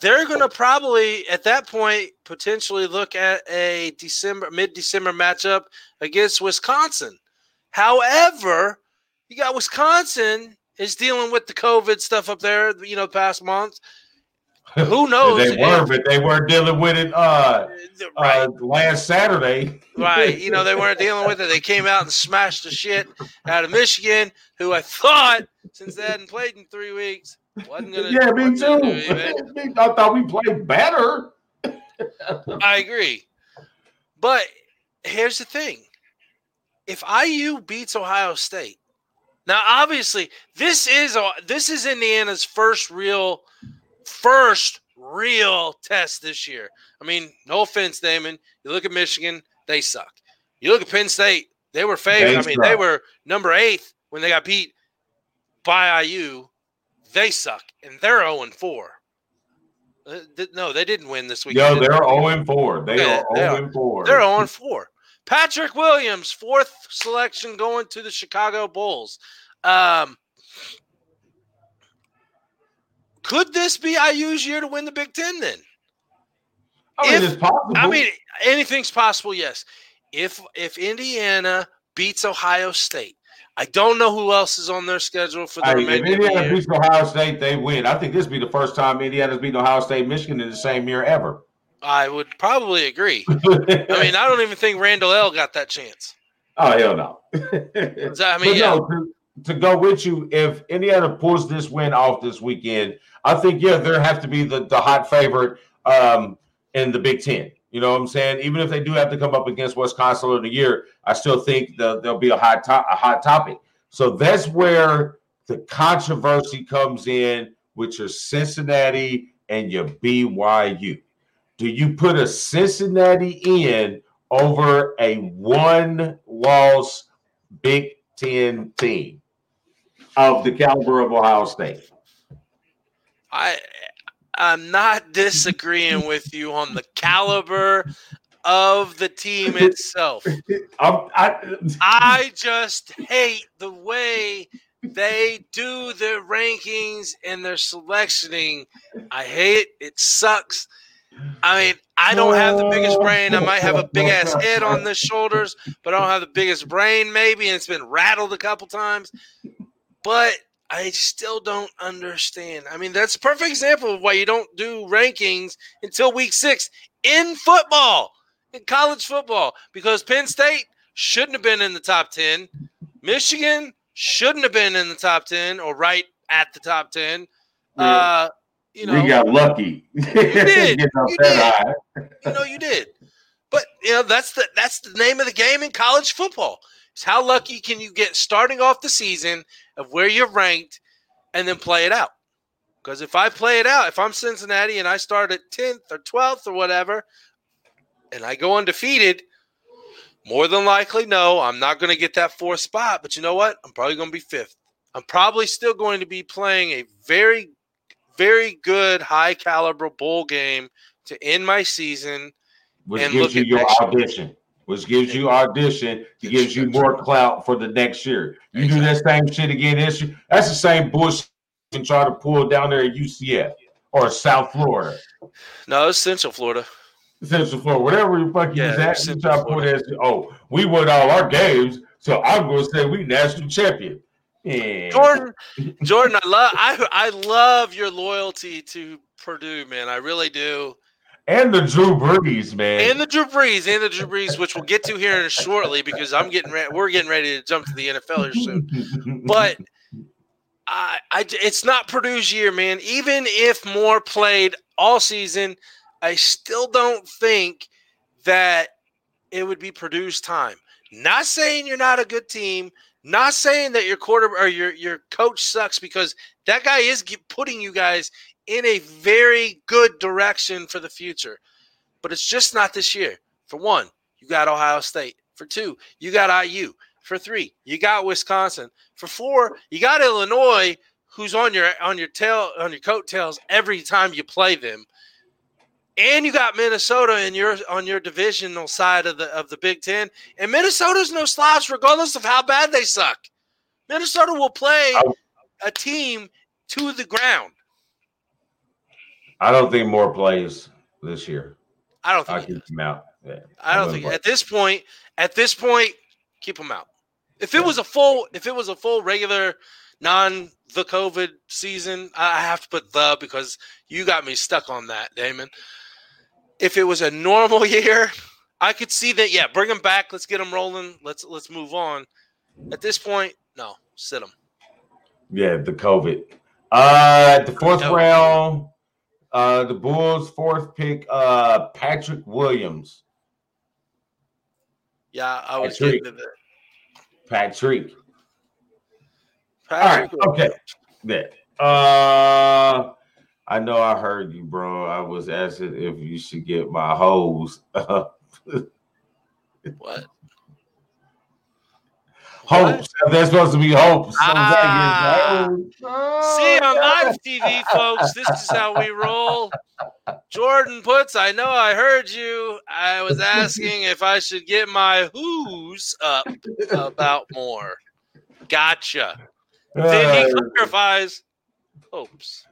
They're going to probably, at that point, potentially look at a December, mid December matchup against Wisconsin. However, you got Wisconsin is dealing with the COVID stuff up there, you know, past month. Who knows? they were, but they weren't dealing with it uh, right. uh, last Saturday. right. You know, they weren't dealing with it. They came out and smashed the shit out of Michigan, who I thought, since they hadn't played in three weeks, wasn't going to. Yeah, me too. I thought we played better. I agree. But here's the thing if IU beats Ohio State, now obviously this is this is Indiana's first real first real test this year. I mean, no offense, Damon. You look at Michigan, they suck. You look at Penn State, they were favored. I mean, they were number eighth when they got beat by IU. They suck, and they're 0 4. Uh, th- no, they didn't win this week. Yo, they're 0 4. They Yeah, are they 0 4. They're 0 4. Patrick Williams, fourth selection going to the Chicago Bulls. Um, could this be IU's year to win the Big Ten then? I mean, If-. I mean, anything's possible, yes. If if Indiana beats Ohio State, I don't know who else is on their schedule for the Hey, if remainder of the Indiana beats Ohio State, they win. I think this will be the first time Indiana's beaten Ohio State, Michigan in the same year ever. I would probably agree. I mean, I don't even think Randle El got that chance. oh hell no. So, I mean, But yeah, no, to, to go with you, if Indiana pulls this win off this weekend, I think yeah, there have to be the, the hot favorite um, in the Big Ten. You know what I'm saying? Even if they do have to come up against Wisconsin in the year, I still think the, there'll be a hot to- a hot topic. So that's where the controversy comes in with your Cincinnati and your BYU. Do you put a Cincinnati in over a one loss Big Ten team of the caliber of Ohio State? I I'm not disagreeing with you on the caliber of the team itself. I'm, I, I just hate the way they do their rankings and their selectioning. I hate it. It sucks. I mean, I don't have the biggest brain. I might have a big ass head on the shoulders, but I don't have the biggest brain, maybe, and it's been rattled a couple times. But I still don't understand. I mean, that's a perfect example of why you don't do rankings until week six in football, in college football, because Penn State shouldn't have been in the top 10. Michigan shouldn't have been in the top 10 or right at the top 10. Uh, you know, we got lucky. You did. You did. you know you did. But you know that's the that's the name of the game in college football. Is how lucky can you get starting off the season of where you're ranked and then play it out. Because if I play it out, if I'm Cincinnati and I start at 10th or 12th or whatever, and I go undefeated, more than likely, no, I'm not going to get that fourth spot. But you know what? I'm probably going to be fifth. I'm probably still going to be playing a very, very good, high caliber bowl game to end my season. Which And gives look you at your audition. year. Which gives you audition. It gives you more clout for the next year. You do that same shit again this year. That's the same bullshit you can try to pull down there at UCF or South Florida. No, it's Central Florida. Central Florida, whatever you fuck you Yeah, was at, you try to pull that. Oh, we won all our games, so I'm gonna say we national champion. Yeah. Jordan, Jordan, I love I I love your loyalty to Purdue, man. I really do. And the Drew Brees, man. And the Drew Brees, and the Drew Brees, which we'll get to here shortly because I'm getting ready. We're getting ready to jump to the NFL here soon. But I, I, it's not Purdue's year, man. Even if Moore played all season, I still don't think that it would be Purdue's time. Not saying you're not a good team. Not saying that your quarter or your your coach sucks because that guy is putting you guys in a very good direction for the future. But it's just not this year. For one, you got Ohio State. For two, you got IU. For three, you got Wisconsin. For four, you got Illinois, who's on your on your tail on your coattails every time you play them. And you got Minnesota in your on your divisional side of the of the Big Ten. And Minnesota's no slouch, regardless of how bad they suck. Minnesota will play a team to the ground. I don't think more plays this year. I don't I think. he keep them out. Yeah, I don't think at this point. At this point, keep them out. If it was a full, if it was a full regular, non the COVID season, I I have to put the because you got me stuck on that, Damon. If it was a normal year, I could see that. Yeah, bring them back. Let's get them rolling. Let's let's move on. At this point, no, sit them. Yeah, the COVID. Uh, the fourth round, uh, the Bulls' fourth pick, uh, Patrick Williams. Yeah, I was Patrick. getting to that. Patrick. All right. Okay. Yeah. Uh, I know I heard you, bro. I was asking if you should get my hose. What? Hopes. That's supposed to be hopes. Ah. See on live TV, folks. This is how we roll. Jordan puts, I know I heard you. I was asking if I should get my who's up about more. Gotcha. Then he clarifies, hopes.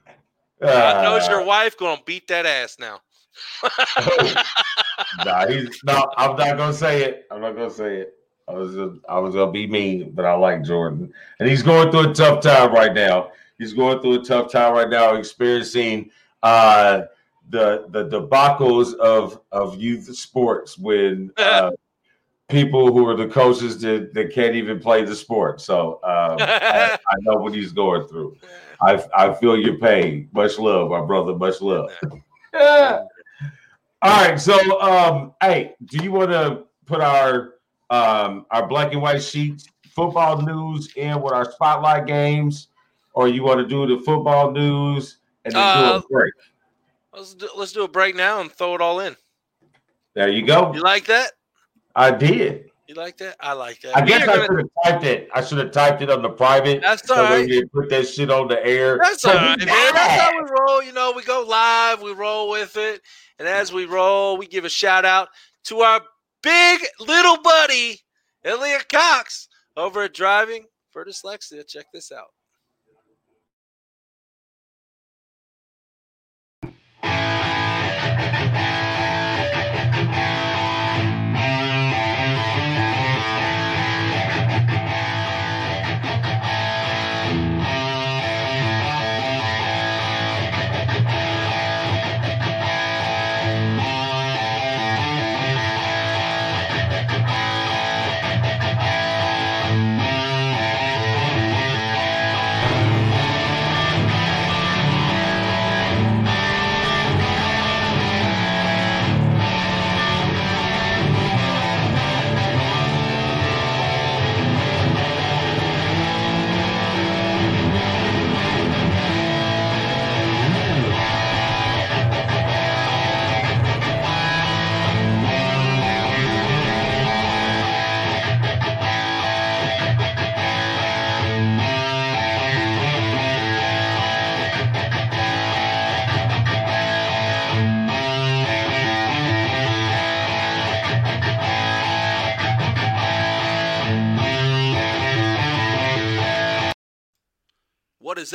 God knows your wife gonna beat that ass now. nah, he's no. I'm not gonna say it. I'm not gonna say it. I was I was gonna be mean, but I like Jordan, and he's going through a tough time right now. He's going through a tough time right now, experiencing uh, the the debacles of of youth sports when uh, people who are the coaches that, that can't even play the sport. So um, I, I know what he's going through. I I feel your pain. Much love, my brother. Much love. All right. So, um, hey, do you want to put our um our black and white sheets football news and with our spotlight games, or you want to do the football news and then do Uh, a break? Let's do, let's do a break now and throw it all in. There you go. You like that? I did. You like that? I like that. I We guess I gonna- should have typed it. I should have typed it on the private. That's so all when right. you put that shit on the air. That's So all man. got That's how we roll. You know, we go live, we roll with it. And as we roll, we give a shout out to our big little buddy, Elliot Cox, over at Driving for Dyslexia. Check this out.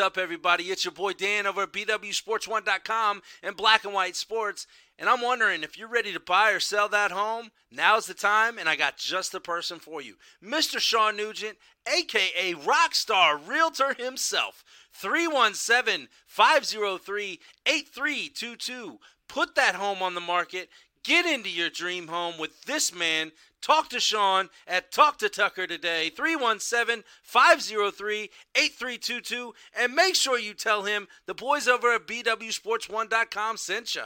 Up, everybody? It's your boy Dan over at BWSports1.com and Black and White Sports. And I'm wondering if you're ready to buy or sell that home, now's the time, and I got just the person for you. Mr. Sean Nugent, aka Rockstar Realtor himself. 317 503 8322. Put that home on the market. Get into your dream home with this man. Talk to Sean at Talk to Tucker today, 317 503 8322. And make sure you tell him the boys over at BWSports1.com sent you.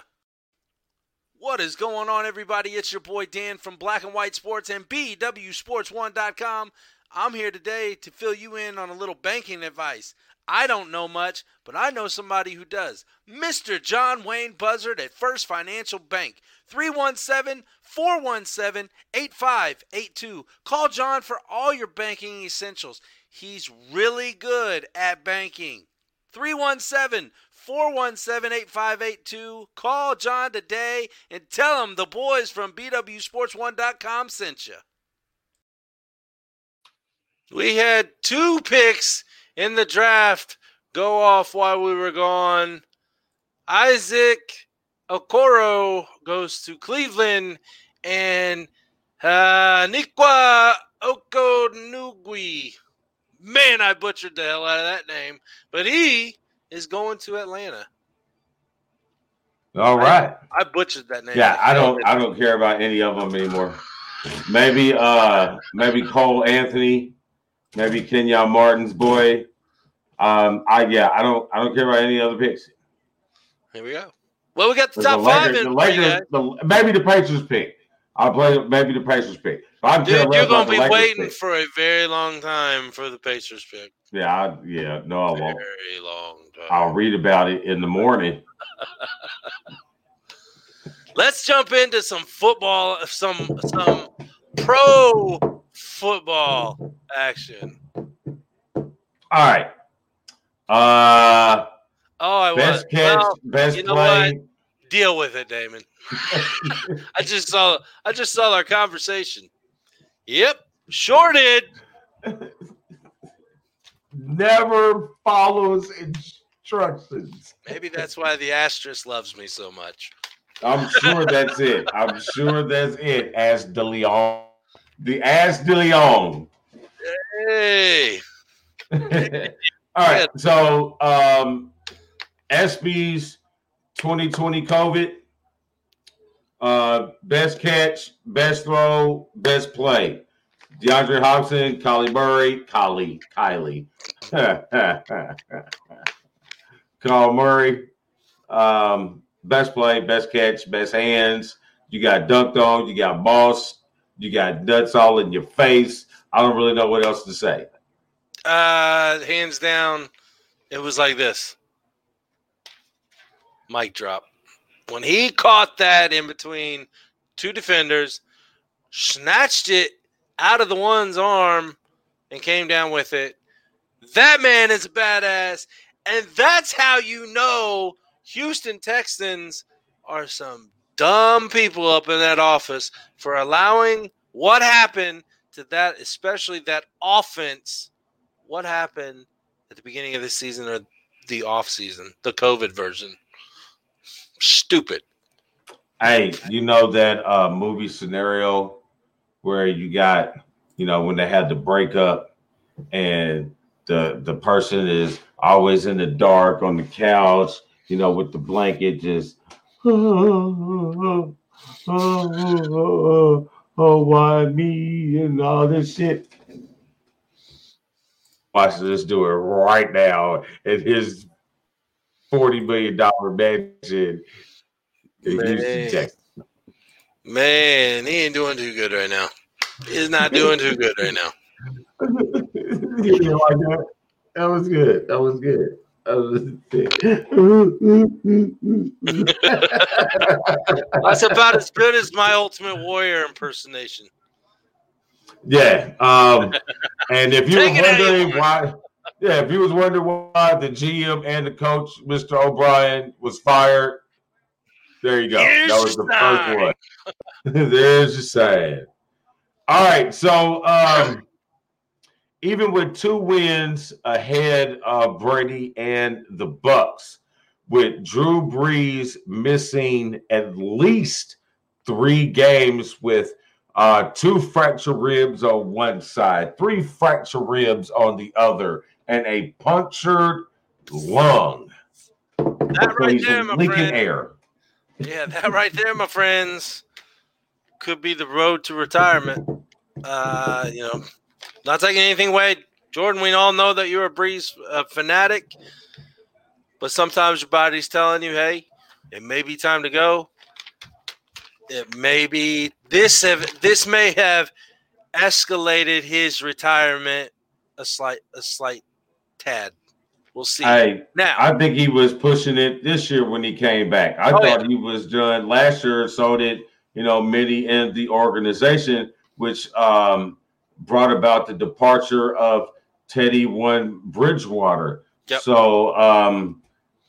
What is going on, everybody? It's your boy Dan from Black and White Sports and BWSports1.com. I'm here today to fill you in on a little banking advice. I don't know much, but I know somebody who does. Mr. John Wayne Buzzard at First Financial Bank. 317 417 8582. Call John for all your banking essentials. He's really good at banking. 317 417 8582. Call John today and tell him the boys from BWSports1.com sent you. We had two picks in the draft go off while we were gone. Isaac Okoro goes to Cleveland, and uh, Nikwa Okonugui. Man, I butchered the hell out of that name, but he is going to Atlanta. All right. I, I butchered that name. Yeah, I don't. I don't care about any of them anymore. Maybe, uh, maybe Cole Anthony, maybe Kenyon Martin's boy. Um, I yeah, I don't. I don't care about any other picks. Here we go. Well, we got the The top Lakers- five in the Lakers, the, maybe the Pacers pick. I'll play maybe the Pacers pick. But I'm Dude, you're gonna be waiting for a very long time for the Pacers pick. Yeah, I, yeah, no, I won't. Very long time. I'll read about it in the morning. Let's jump into some football, some some pro football action. All right. Uh, Oh, I was. best catch, Well, best you know play. what? Deal with it, Damon. I just saw. I just saw our conversation. Yep, sure did. Never follows instructions. Maybe that's why the asterisk loves me so much. I'm sure that's it. I'm sure that's it. As De Leon, the As De Leon. Hey, All right. So, um, SB's 2020 COVID. Uh, best catch, best throw, best play. DeAndre Hopkins, Kylie Murray, Kylie, Kylie. Kyle Murray. Um, best play, best catch, best hands. You got dunked on, you got boss, you got nuts all in your face. I don't really know what else to say. uh, hands down, it was like this. Mic drop. When he caught that in between two defenders, snatched it out of the one's arm and came down with it. That man is a badass. And that's how you know Houston Texans are some dumb people up in that office for allowing what happened to that, especially that offense. What happened at the beginning of the season or the off season, the COVID version? Stupid. Hey, you know that uh, movie scenario where you got, you know, when they had the breakup and the the person is always in the dark on the couch, you know, with the blanket just oh, oh, oh, oh why me and all this shit. Watch this do it right now at his forty million dollar mansion Man. Texas. Man, he ain't doing too good right now. He's not doing too good right now. You know, like that. Was good. That was good. That was That's about as good as my Ultimate Warrior impersonation. yeah. Um, and if you were Take it how you wondering why, yeah, if you was wondering why the GM and the coach, Mr. O'Brien, was fired, there you go. Here's that was the sign. first one. There's your sign. All right, so um, even with two wins ahead of Brady and the Bucs, with Drew Brees missing at least three games with uh, two fractured ribs on one side, three fractured ribs on the other, and a punctured lung. That right he's there, my leaking friend. air. Yeah, that right there, my friends, could be the road to retirement. Uh, you know, not taking anything away. Jordan, we all know that you're a Brees uh, fanatic, but sometimes your body's telling you, hey, it may be time to go. It may be this have this may have escalated his retirement a slight a slight tad. We'll see. I now, I think he was pushing it this year when he came back. I Oh, thought he was done last year. So did you know many in the organization, which um, brought about the departure of Teddy One Bridgewater. Yep. So um,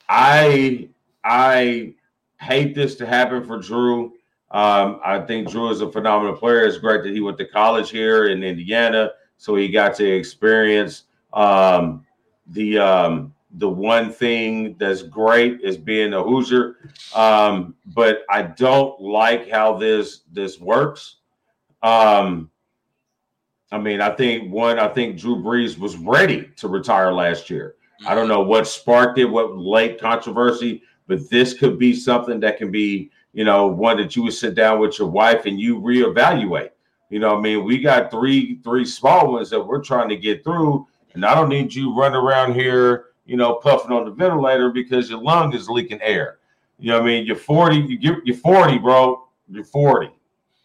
I I hate this to happen for Drew. Um, I think Drew is a phenomenal player. It's great that he went to college here in Indiana, so he got to experience um, the um, the one thing that's great is being a Hoosier. Um, but I don't like how this this works. Um, I mean, I think one, I think Drew Brees was ready to retire last year. I don't know what sparked it, what late controversy, but this could be something that can be, you know, one that you would sit down with your wife and you reevaluate. You know, I mean, we got three three small ones that we're trying to get through, and I don't need you running around here, you know, puffing on the ventilator because your lung is leaking air. You know, what I mean, you're 40, you get you're 40, bro. You're 40.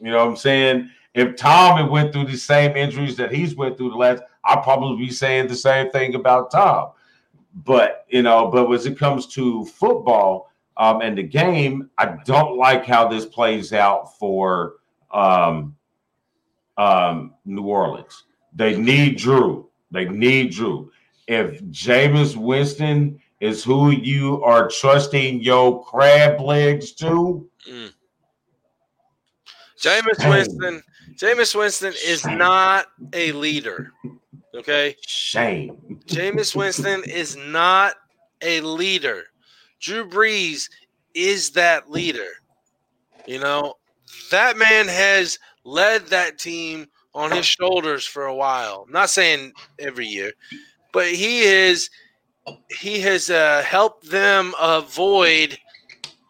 You know what I'm saying? If Tom had went through the same injuries that he's went through the last, I'd probably be saying the same thing about Tom. But you know, but when it comes to football um, and the game, I don't like how this plays out for um, um, New Orleans. They need Drew. They need Drew. If Jameis Winston is who you are trusting your crab legs to, Mm. Jameis. Winston. Jameis Winston is Shame. not a leader. Okay. shame. Jameis Winston is not a leader. Drew Brees is that leader. You know, that man has led that team on his shoulders for a while. I'm not saying every year, but he is he has uh, helped them avoid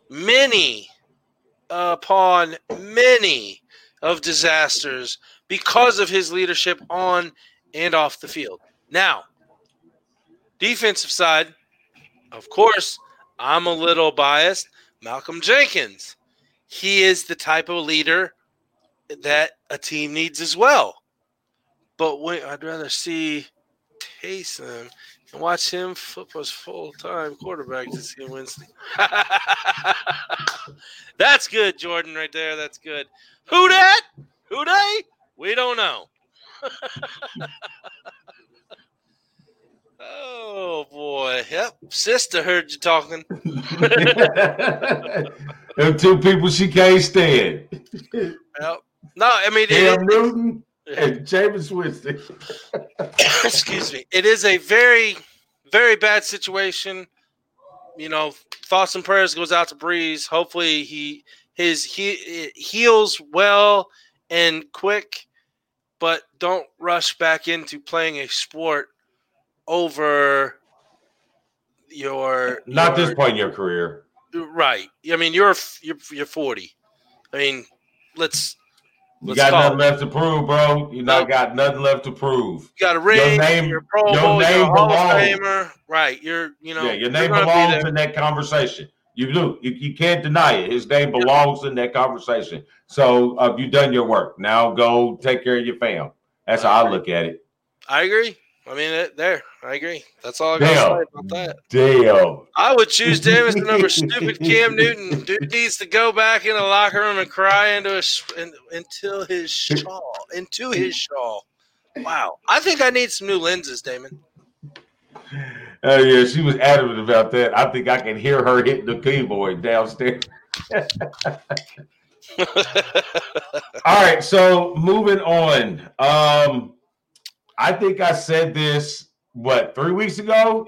many upon many of disasters because of his leadership on and off the field. Now, defensive side, of course, I'm a little biased. Malcolm Jenkins. He is the type of leader that a team needs as well. But wait, I'd rather see Taysom and watch him flip us full time quarterback to see Winston. That's good, Jordan, right there. That's good. Who that? Who they? We don't know. oh boy. Yep. Sister heard you talking. Them two people she can't stand. Yep. No, I mean, it, Cam Newton and Jameis Winston. excuse me. It is a very, very bad situation. You know, thoughts and prayers goes out to Brees. Hopefully, he his he heals well and quick, but don't rush back into playing a sport over your Not your- this point in your career. right. I mean, you're you're you're forty. I mean, let's You Let's got nothing it. left to prove, bro. You not got nothing left to prove. You got a ring. Your name- you're Pro your Bowl. Name of belongs. Right. You're. You know. yeah, your name gonna be belongs in that conversation. You do. You, you can't deny it. His name belongs in that conversation. So uh, you've done your work. Now go take care of your fam. That's how I look at it. I agree. I mean, it, there. I agree. That's all I got to say about that. Damn. I would choose Jamison over stupid Cam Newton. Dude needs to go back in the locker room and cry into his in, until his shawl, into his shawl. Wow. I think I need some new lenses, Damon. Oh yeah, she was adamant about that. I think I can hear her hitting the keyboard downstairs. All right, so moving on. Um, I think I said this what three weeks ago.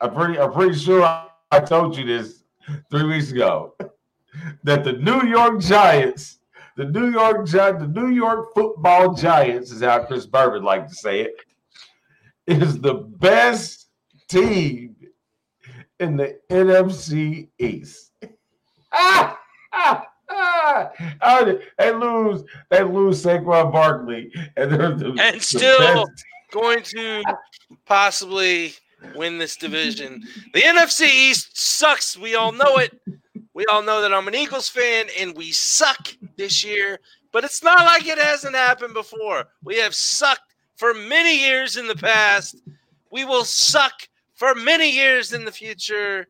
I'm pretty. I'm pretty sure I, told you this three weeks ago that the New York Giants, the New York the New York Football Giants, is how Chris Berman like to say it, is the best team in the NFC East. Ah. How they lose, they lose Saquon Barkley, and they're the, And the still- best- Going to possibly win this division. The NFC East sucks. We all know it. We all know that I'm an Eagles fan and we suck this year, but it's not like it hasn't happened before. We have sucked for many years in the past. We will suck for many years in the future.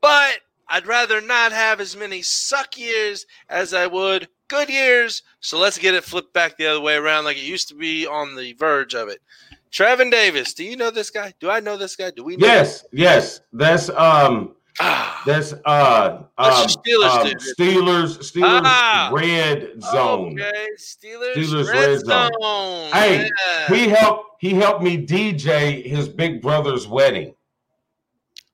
But I'd rather not have as many suck years as I would good years. So let's get it flipped back the other way around like it used to be on the verge of it. Trevin Davis, do you know this guy? Do I know this guy? Do we know Yes, yes. That's um Ah, that's uh um, Steelers um. Steelers Steelers Ah. red zone. Okay, Steelers, Steelers red, red zone. zone. Hey, Yeah. He helped he helped me DJ his big brother's wedding.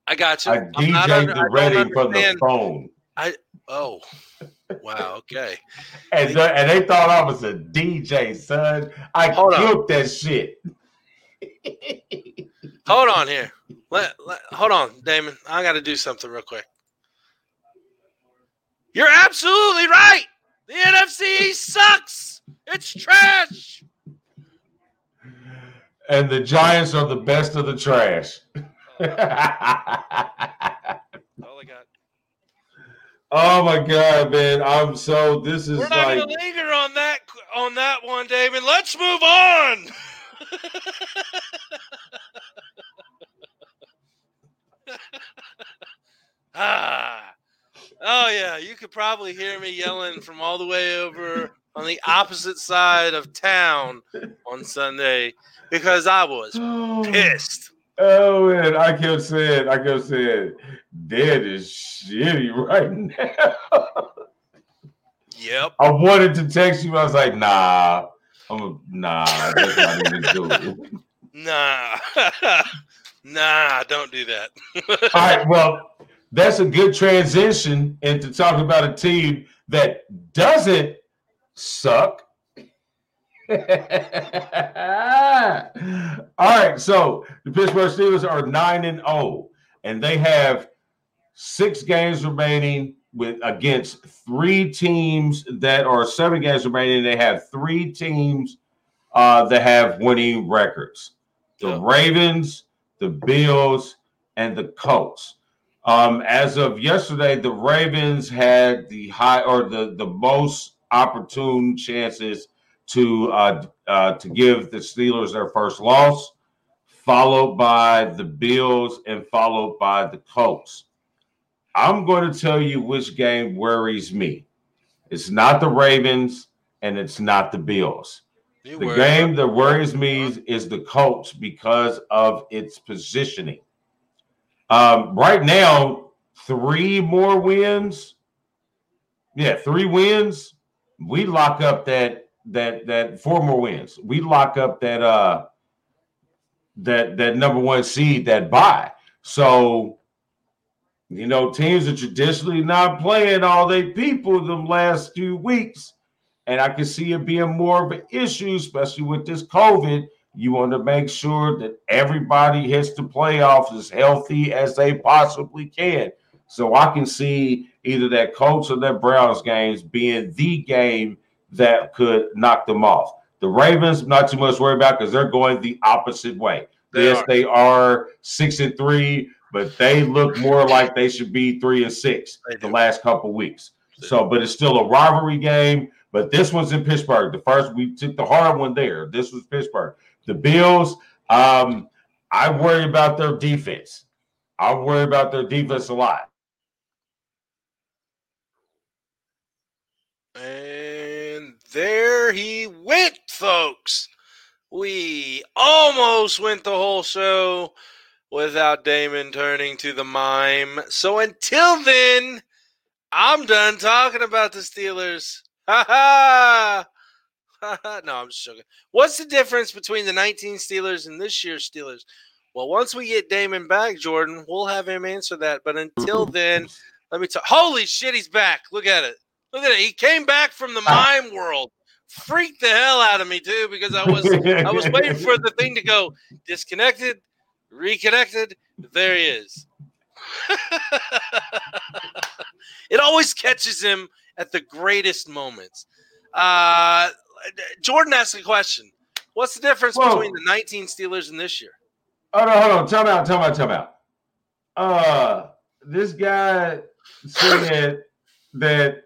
I got you. I I'm not under- I the don't from the phone. I Oh, wow. Okay. And, the- and they thought I was a DJ, son. I Hold on. killed that shit. Hold on here. Let, let hold on, Damon. I got to do something real quick. You're absolutely right. The NFC sucks. It's trash. And the Giants are the best of the trash. All I got. oh my god, man. I'm so this is We're not like to linger on that on that one, Damon. Let's move on. ah. Oh yeah, you could probably hear me yelling from all the way over on the opposite side of town on Sunday because I was oh, pissed. Oh man, I kept saying, I kept saying, is shitty right now. Yep. I wanted to text you, I was like, nah. I'm a, nah, that's not even. Nah. nah, don't do that. All right, well, that's a good transition into talking about a team that doesn't suck. All right, so the Pittsburgh Steelers are 9 and 0 and they have 6 games remaining with against 3 teams that are 7 games remaining. They have 3 teams uh, that have winning records. The Yeah. Ravens, the Bills, and the Colts. Um, as of yesterday, the Ravens had the high or the the most opportune chances to uh, uh, to give the Steelers their first loss, followed by the Bills and followed by the Colts. I'm going to tell you which game worries me. It's not the Ravens and it's not the Bills. The game that worries me is the Colts because of its positioning. Um, right now, three more wins. Yeah, three wins. We lock up that that that four more wins. We lock up that uh that that number one seed that buy. So you know, teams are traditionally not playing all they people them last few weeks. And I can see it being more of an issue, especially with this COVID. You want to make sure that everybody hits the playoffs as healthy as they possibly can. So I can see either that Colts or that Browns games being the game that could knock them off. The Ravens, not too much worry about because they're going the opposite way. They yes, are. they are six and three, but they look more like they should be three and six the last couple weeks. So, but it's still a rivalry game. But this one's in Pittsburgh. The first we took the hard one there. This was Pittsburgh. The Bills, um, I worry about their defense. I worry about their defense a lot. And there he went, folks. We almost went the whole show without Damon turning to the mime. So until then, I'm done talking about the Steelers. Ha ha! No, I'm just joking. What's the difference between the 19 Steelers and this year's Steelers? Well, once we get Damon back, Jordan, we'll have him answer that. But until then, let me talk. Holy shit, he's back. Look at it. Look at it. He came back from the mime world. Freaked the hell out of me too because I was I was waiting for the thing to go disconnected, reconnected. There he is. it always catches him at the greatest moments. Uh, Jordan asked a question. What's the difference Whoa. between the 19 Steelers and this year? Oh no, hold on. Tell Time out, time out, time out. Uh this guy said that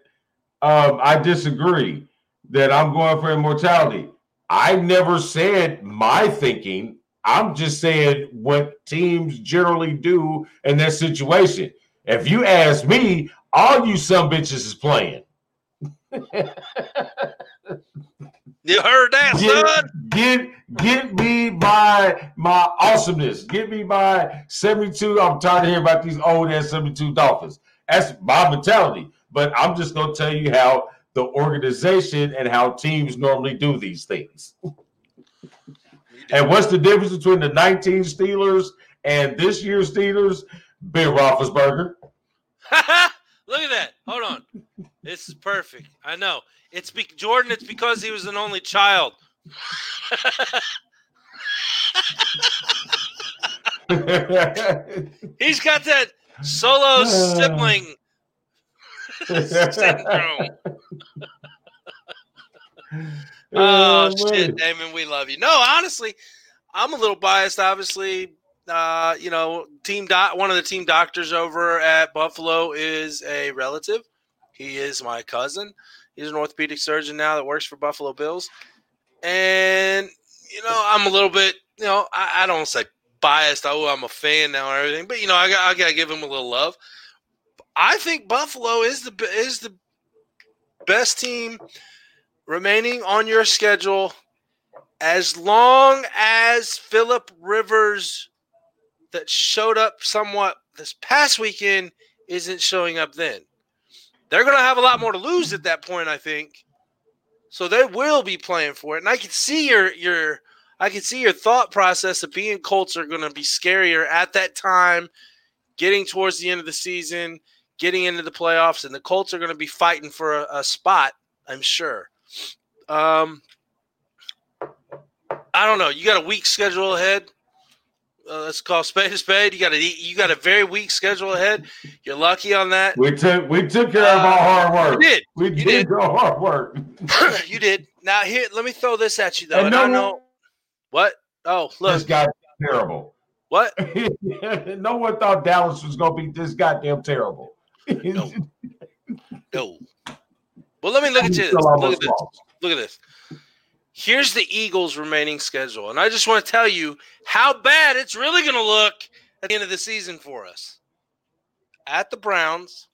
um I disagree that I'm going for immortality. I never said my thinking. I'm just saying what teams generally do in that situation. If you ask me, all you some bitches is playing. You heard that, son? Get, get get me my my awesomeness. Get me my 72. I'm tired of hearing about these old ass 72 Dolphins. That's my mentality. But I'm just gonna tell you how the organization and how teams normally do these things. and what's the difference between the 19 Steelers and this year's Steelers? Ben Roethlisberger. Look at that. Hold on. This is perfect. I know. It's be- Jordan. It's because he was an only child. He's got that solo sibling syndrome. Oh shit, Damon, we love you. No, honestly, I'm a little biased. Obviously, uh, you know, team doc, one of the team doctors over at Buffalo is a relative. He is my cousin. He's an orthopedic surgeon now that works for Buffalo Bills. And, you know, I'm a little bit, you know, I, I don't say biased. Oh, I'm a fan now or everything, but you know, I got I got to give him a little love. I think Buffalo is the is the best team remaining on your schedule as long as Philip Rivers that showed up somewhat this past weekend isn't showing up then. They're going to have a lot more to lose at that point, I think. So they will be playing for it. And I can see your your I can see your thought process of being Colts are going to be scarier at that time, getting towards the end of the season, getting into the playoffs, and the Colts are going to be fighting for a, a spot, I'm sure. Um, I don't know. You got a weak schedule ahead. Uh, let's call spade a spade. You got a you got a very weak schedule ahead. You're lucky on that. We took we took care of our hard work. You did. We You did, did. our hard work. you did. Now here, let me throw this at you though. And And, no I know what. Oh, This look, guy terrible. what? no one thought Dallas was gonna be this goddamn terrible. No. No. Well, let me look at you. Look at this. Look at this. Here's the Eagles' remaining schedule, and I just want to tell you how bad it's really going to look at the end of the season for us. At the Browns,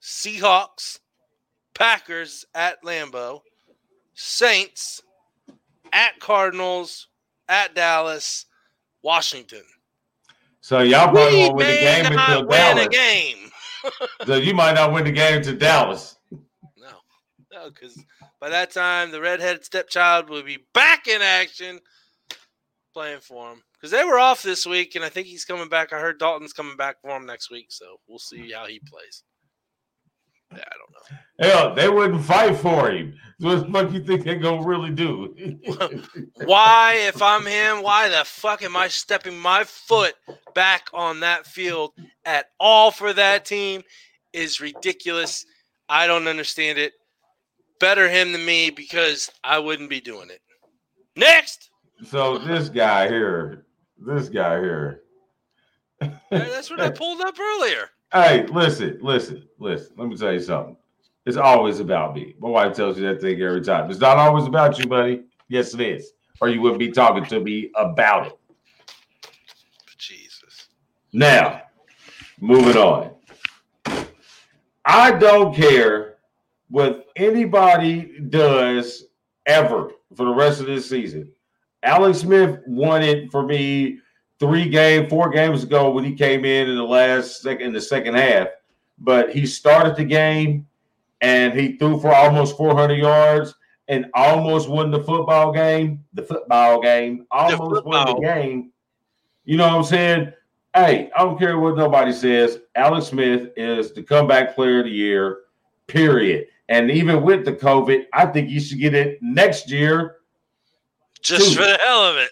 Seahawks, Packers at Lambeau, Saints at Cardinals, at Dallas, Washington. So y'all probably won't win the game until win Dallas. a game. So you might not win the game to Dallas. No, no, because by that time the redheaded stepchild will be back in action, playing for him. Because they were off this week, and I think he's coming back. I heard Dalton's coming back for him next week, so we'll see how he plays. Yeah, I don't know. Hell, they wouldn't fight for him. What the fuck you think they're gonna really do? Why, if I'm him, why the fuck am I stepping my foot back on that field at all for that team? Is ridiculous. I don't understand it. Better him than me because I wouldn't be doing it. Next. so this guy here, this guy here. That's what I pulled up earlier. Hey, listen, listen, listen. Let me tell you something. It's always about me. My wife tells you that thing every time. It's not always about you, buddy. Yes, it is. Or you wouldn't be talking to me about it. Jesus. Now, moving on. I don't care what anybody does ever for the rest of this season. Alex Smith won it for me three game, four games ago when he came in in the last second, in the second half. But he started the game and he threw for almost 400 yards and almost won the football game. The football game almost won the game. You know what I'm saying? Hey, I don't care what nobody says. Alex Smith is the comeback player of the year, period. And even with the COVID, I think you should get it next year Just Dude. for the hell of it.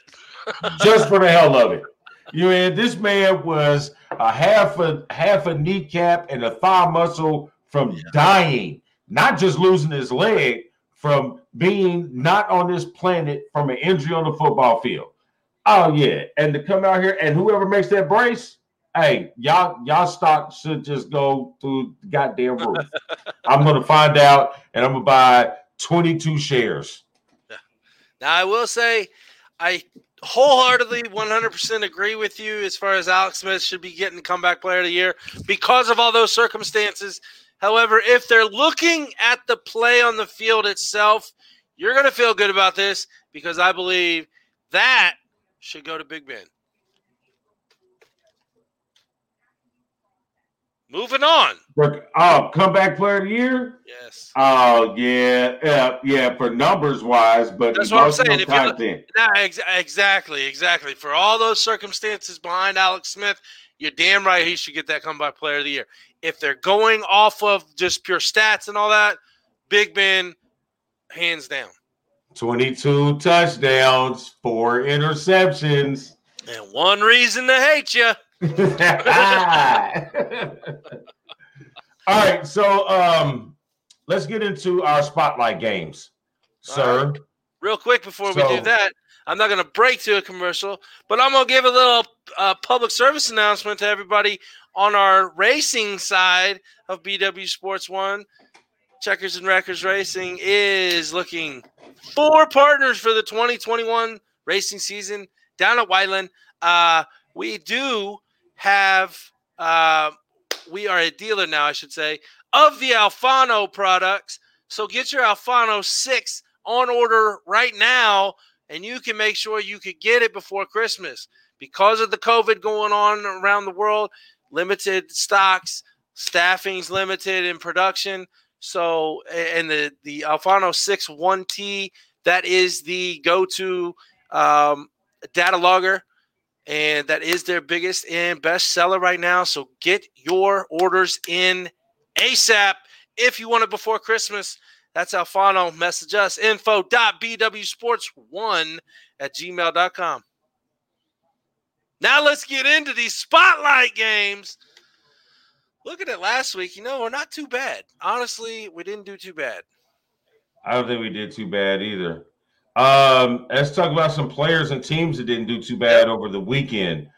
just for the hell of it. You know, this man was a half a half a kneecap and a thigh muscle from dying, not just losing his leg, from being not on this planet from an injury on the football field. Oh yeah, and to come out here and whoever makes that brace, hey, y'all y'all stock should just go through the goddamn roof. I'm gonna find out, and I'm gonna buy 22 shares. Now I will say, I wholeheartedly 100% agree with you as far as Alex Smith should be getting comeback player of the year because of all those circumstances. However, if they're looking at the play on the field itself, you're going to feel good about this because I believe that should go to Big Ben. Moving on. Oh, comeback player of the year? Yes. Oh yeah, yeah, yeah. For numbers wise, but That's what I'm saying. If you Nah, ex- exactly, exactly. For all those circumstances behind Alex Smith, you're damn right he should get that comeback player of the year. If they're going off of just pure stats and all that, Big Ben, hands down. 22 touchdowns, four interceptions. And one reason to hate you. All right, so um, let's get into our spotlight games, sir. Real quick before we do that, I'm not going to break to a commercial, but I'm going to give a little uh, public service announcement to everybody on our racing side of BW Sports One. Checkers and Wreckers Racing is looking for partners for the 2021 racing season down at Whiteland. Uh, we do have, uh, we are a dealer now, I should say, of the Alfano products. So get your Alfano 6 on order right now, and you can make sure you could get it before Christmas. Because of the COVID going on around the world, limited stocks, staffing's limited in production. So, and the the Alfano 6 1T, that is the go-to um, data logger, and that is their biggest and best seller right now. So get your orders in ASAP if you want it before Christmas. That's Alfano. Message us info.bwsports1 at gmail.com. Now let's get into these spotlight games. Look at it last week. You know, we're not too bad. Honestly, we didn't do too bad. I don't think we did too bad either. Um, let's talk about some players and teams that didn't do too bad over the weekend.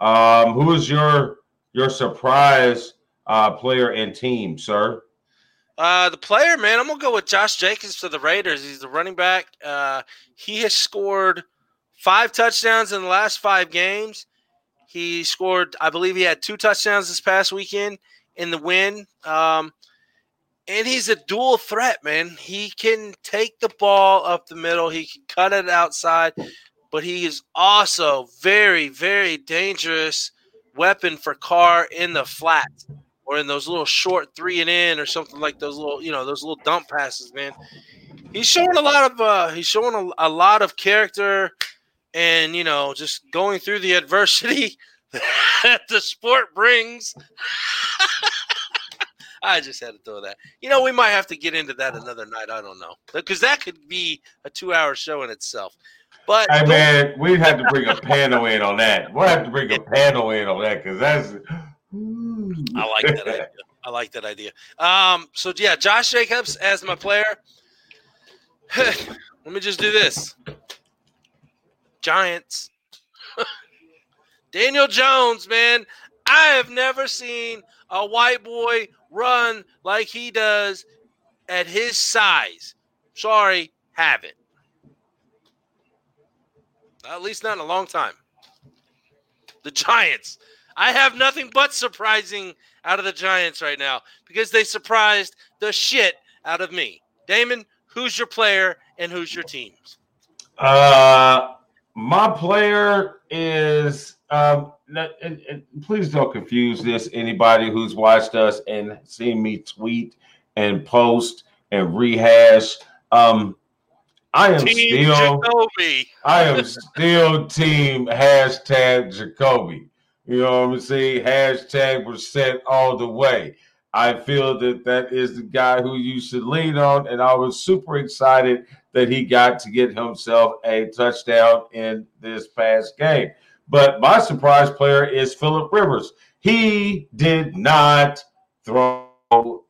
Um, who is your your surprise uh, player and team, sir? Uh, the player, man, I'm gonna go with Josh Jacobs for the Raiders. He's the running back. Uh, he has scored five touchdowns in the last five games. He scored, I believe, he had two touchdowns this past weekend in the win. Um, and he's a dual threat, man. He can take the ball up the middle. He can cut it outside, but he is also very, very dangerous weapon for Carr in the flat or in those little short three and in or something like those little, you know, those little dump passes, man. He's showing a lot of uh he's showing a, a lot of character and you know, just going through the adversity that the sport brings. I just had to throw that. You know, we might have to get into that another night. I don't know. Because that could be a two hour show in itself. But Hey man, we have to bring a panel in on that. We'll have to bring a panel in on that because that's I like that idea. I like that idea. Um, so yeah, Josh Jacobs as my player. Let me just do this. Giants. Daniel Jones, man. I have never seen a white boy run like he does at his size. Sorry, haven't. At least not in a long time. The Giants. I have nothing but surprising out of the Giants right now because they surprised the shit out of me. Damon, who's your player and who's your team? Uh, my player is. Um, and- and please don't confuse this. Anybody who's watched us and seen me tweet and post and rehash. Um, I am Team still. Jacoby. I am still team hashtag Jacoby. You know what I'm saying? Hashtag percent all the way. I feel that that is the guy who you should lean on, and I was super excited that he got to get himself a touchdown in this past game. But my surprise player is Philip Rivers. He did not throw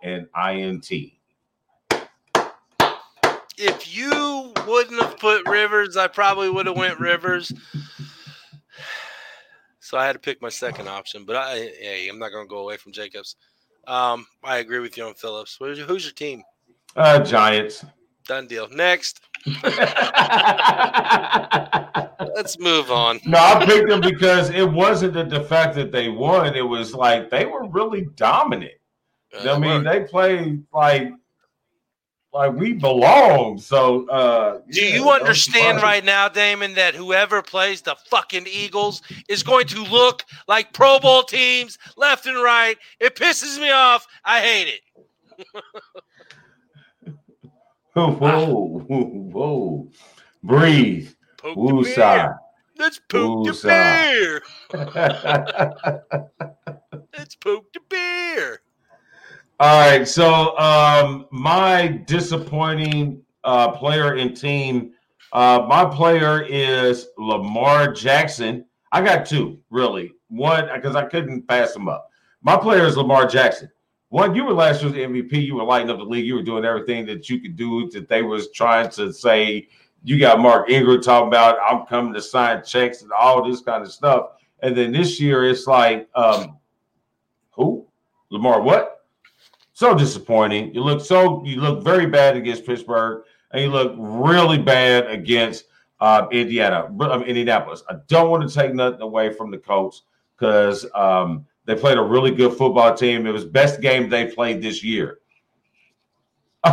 an INT. If you wouldn't have put Rivers, I probably would have went Rivers. So I had to pick my second option, but I hey, I'm not going to go away from Jacobs. Um, I agree with you on Phillips. Who's your, who's your team? Uh, Giants. Done deal. Next. Let's move on. No, I picked them because it wasn't the, the fact that they won. It was like they were really dominant. Uh, I mean, they played like like we belong. So uh Do yeah, you understand right now, Damon, that whoever plays the fucking Eagles is going to look like Pro Bowl teams left and right? It pisses me off. I hate it. Whoa, whoa, whoa. Breathe. Woosah. Let's poke the bear. Let's poke the bear. All right, so um, my disappointing uh, player and team. Uh, my player is Lamar Jackson. I got two, really. One because I couldn't pass him up. My player is Lamar Jackson. One, you were last year's MVP. You were lighting up the league. You were doing everything that you could do. That they was trying to say. You got Mark Ingram talking about I'm coming to sign checks and all this kind of stuff. And then this year it's like, um, who? Lamar what? So disappointing. You look so you look very bad against Pittsburgh, and you look really bad against uh, Indiana, um, Indianapolis. I don't want to take nothing away from the Colts because um, they played a really good football team. It was best game they played this year.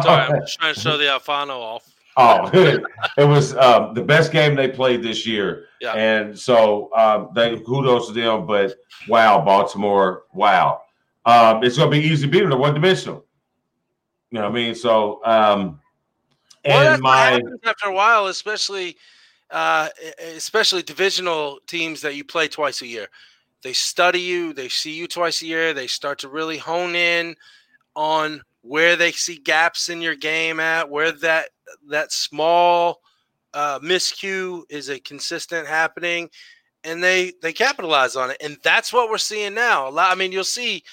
Sorry, I'm just trying to show the Alfano off. Oh, it was um, the best game they played this year. Yeah. And so um, they kudos to them. But wow, Baltimore, wow. Um, it's going to be easy to beat. They're one dimensional. You know what I mean? So, um, and what my after a while, especially uh, especially divisional teams that you play twice a year. They study you, they see you twice a year, they start to really hone in on where they see gaps in your game at, where that that small uh, miscue is a consistent happening, and they they capitalize on it, and that's what we're seeing now. A lot, I mean, you'll see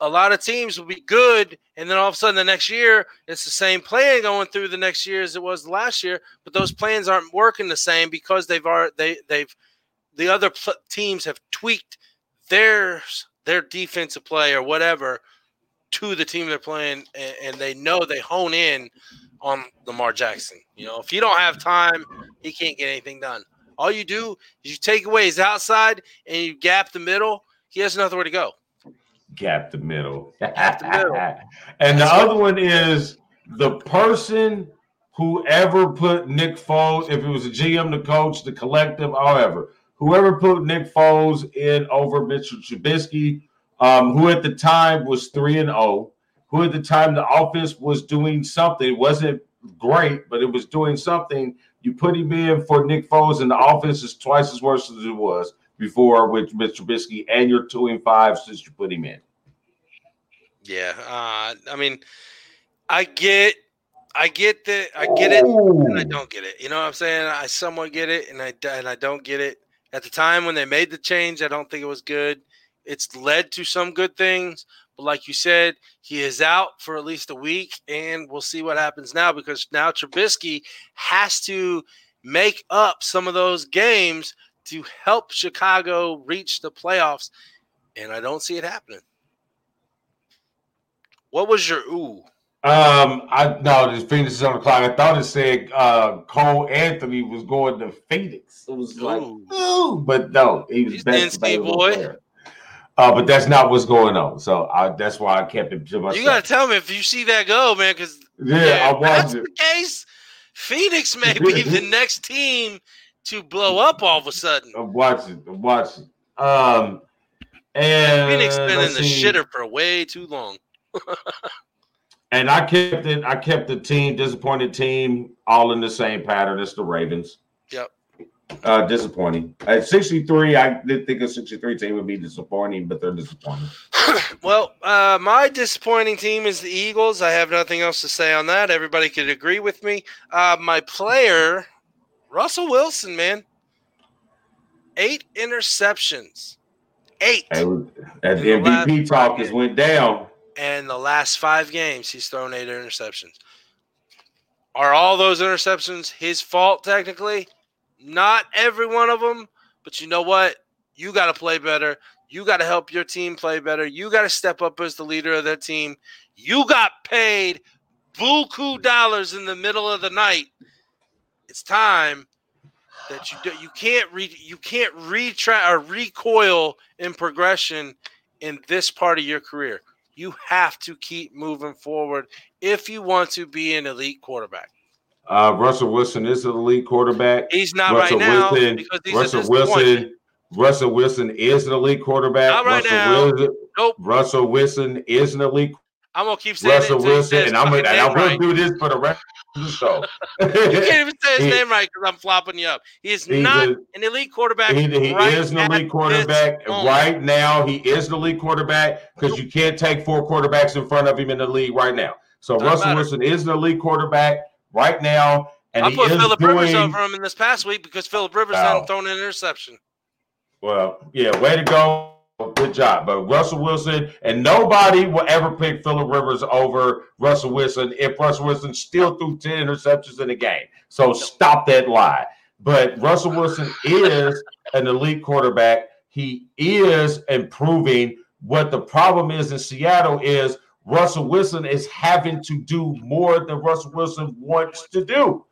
a lot of teams will be good, and then all of a sudden the next year it's the same plan going through the next year as it was last year, but those plans aren't working the same because they've already they they've the other pl- teams have tweaked their their defensive play or whatever to the team they're playing, and, and they know they hone in on Lamar Jackson. You know, if you don't have time, he can't get anything done. All you do is you take away his outside and you gap the middle. He has nowhere to go. Gap the middle. Gap the middle. and the other one is the person whoever put Nick Foles, if it was the GM, the coach, the collective, however, whoever put Nick Foles in over Mitchell Trubisky, um, who at the time was three and zero, who at the time the offense was doing something. It wasn't great, but it was doing something. You put him in for Nick Foles, and the offense is twice as worse as it was before with Mr. Trubisky, and you're two and five since you put him in. Yeah, uh, I mean, I get, I get the, I get it, and I don't get it. You know what I'm saying? I somewhat get it, and I and I don't get it. At the time when they made the change, I don't think it was good. It's led to some good things, but like you said, he is out for at least a week, and we'll see what happens now because now Trubisky has to make up some of those games to help Chicago reach the playoffs, and I don't see it happening. What was your ooh? Um, I no, the Phoenix is on the clock. I thought it said uh Cole Anthony was going to Phoenix. It was like, Ooh. ooh, but no, he was He's best boy. player. Uh, but that's not what's going on. So I, that's why I kept it to myself. You gotta tell me if you see that go, man. Because yeah, I if that's watched it. the case, Phoenix may be the next team to blow up all of a sudden. I'm watching. I'm watching. Um, and Phoenix been in the see. shitter for way too long. And I kept it. I kept the team disappointed team all in the same pattern as the Ravens. Yep. Uh, disappointing. At 63, I did think a 63 team would be disappointing, but they're disappointing. Well, uh, my disappointing team is the Eagles. I have nothing else to say on that. Everybody could agree with me. Uh, my player, Russell Wilson, man, eight interceptions, eight. Hey, at the In the last MVP talk has went down. and the last five games he's thrown eight interceptions. Are all those interceptions his fault technically? Not every one of them, but you know what? You got to play better. You got to help your team play better. You got to step up as the leader of that team. You got paid buku dollars in the middle of the night. It's time that you do, you can't re, you can't retry or recoil in progression in this part of your career. You have to keep moving forward if you want to be an elite quarterback. Uh, Russell Wilson is an elite quarterback. He's not Russell right now Wilson, because he's Russell Wilson. Russell Wilson is an elite quarterback. Not right Russell now. Wilson, Nope. Russell Wilson is an elite I'm gonna keep saying Russell Wilson, and I'm gonna, and I'm right. do this for the rest of the show. You can't even say his He- name right because I'm flopping you up. He is He's not a- an elite quarterback. He, he right is an elite quarterback. Right now, he is an elite quarterback because you can't take four quarterbacks in front of him in the league right now. So Doesn't Russell matter. Wilson is an elite quarterback right now, and I he put is Philip doing Rivers over him in this past week because Philip Rivers Wow. hadn't thrown an interception. well. Yeah, way to go. Good job. But Russell Wilson and nobody will ever pick Philip Rivers over Russell Wilson if Russell Wilson still threw 10 interceptions in a game. So stop that lie. But Russell Wilson is an elite quarterback. He is improving. What the problem is in Seattle is Russell Wilson is having to do more than Russell Wilson wants to do.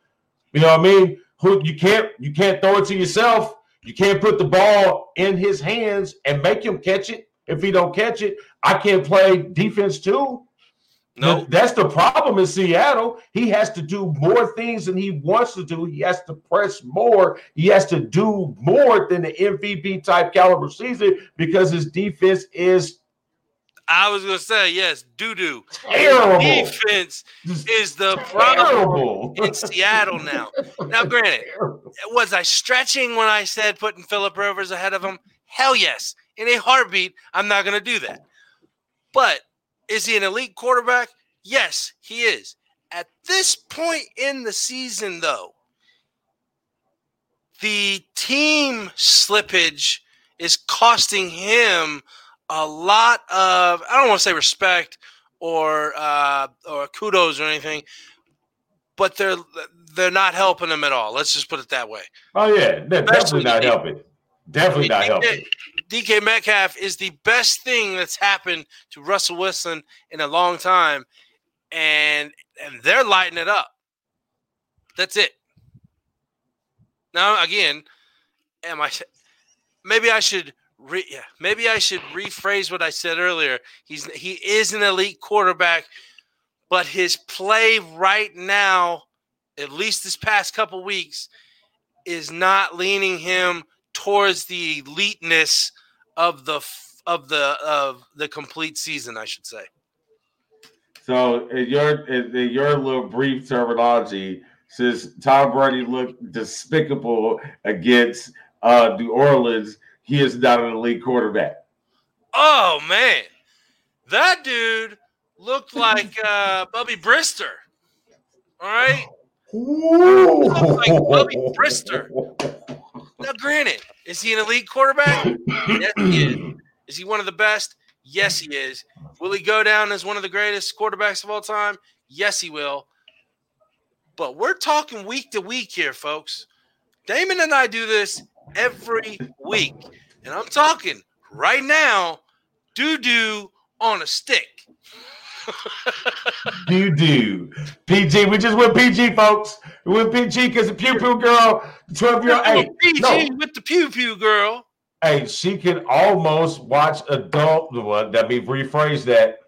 You know what I mean? Who you can't you can't throw it to yourself. You can't put the ball in his hands and make him catch it. If he don't catch it, I can't play defense too. No, Th- That's the problem in Seattle. He has to do more things than he wants to do. He has to press more. He has to do more than the MVP type caliber season because his defense is I was gonna say yes, doo doo. Defense is the problem in Seattle now. Now, granted, was I stretching when I said putting Philip Rivers ahead of him? Hell yes. In a heartbeat, I'm not going to do that. But is he an elite quarterback? Yes, he is. At this point in the season, though, the team slippage is costing him a lot of, I don't want to say respect or uh, or kudos or anything, but they're they're not helping him at all. Let's just put it that way. Oh yeah, they're Especially definitely not helping. Definitely not DK, helping. DK Metcalf is the best thing that's happened to Russell Wilson in a long time, and and they're lighting it up. That's it. Now again, am I? Maybe I should. Re, yeah, maybe I should rephrase what I said earlier. He's he is an elite quarterback, but his play right now, at least this past couple weeks, is not leaning him towards the eliteness of the of the of the complete season, I should say. So in your in your little brief terminology, since Tom Brady looked despicable against uh, New Orleans, he is not an elite quarterback. Oh man, that dude looked like uh, Bubby Brister. All right. like Bubby Brister. Now, granted, is he an elite quarterback? yes, he is. Is he one of the best? Yes, he is. Will he go down as one of the greatest quarterbacks of all time? Yes, he will. But we're talking week to week here, folks. Damon and I do this every week. And I'm talking right now, doo doo on a stick. doo doo. PG. We just went PG, folks. We went PG because the pew pew girl, 12 year old. Hey, PG no. with the pew pew girl. hey, she can almost watch adult. Well, let me rephrase that.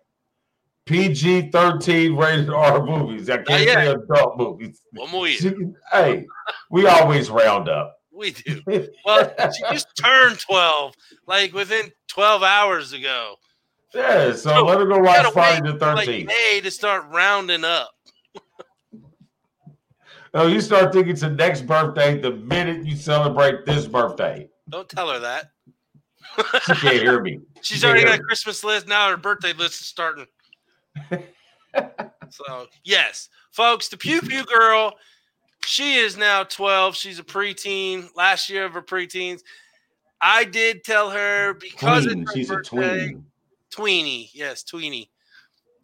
PG 13 rated R movies. I can't say adult movies. One more year. She hey, we always round up. We do. Well, she just turned 12, like within 12 hours ago. Yeah, so So, let her go watch Friday the till, like 13th. May to start rounding up. Oh, you start thinking it's the next birthday the minute you celebrate this birthday. Don't tell her that. She can't hear me. She's Yeah. already got a Christmas list. Now her birthday list is starting. so, yes, folks, the Pew Pew Girl, she is now 12. She's a preteen, last year of her preteens. I did tell her because Tween. it's her She's a birthday, tween. Tweenie, yes, Tweenie.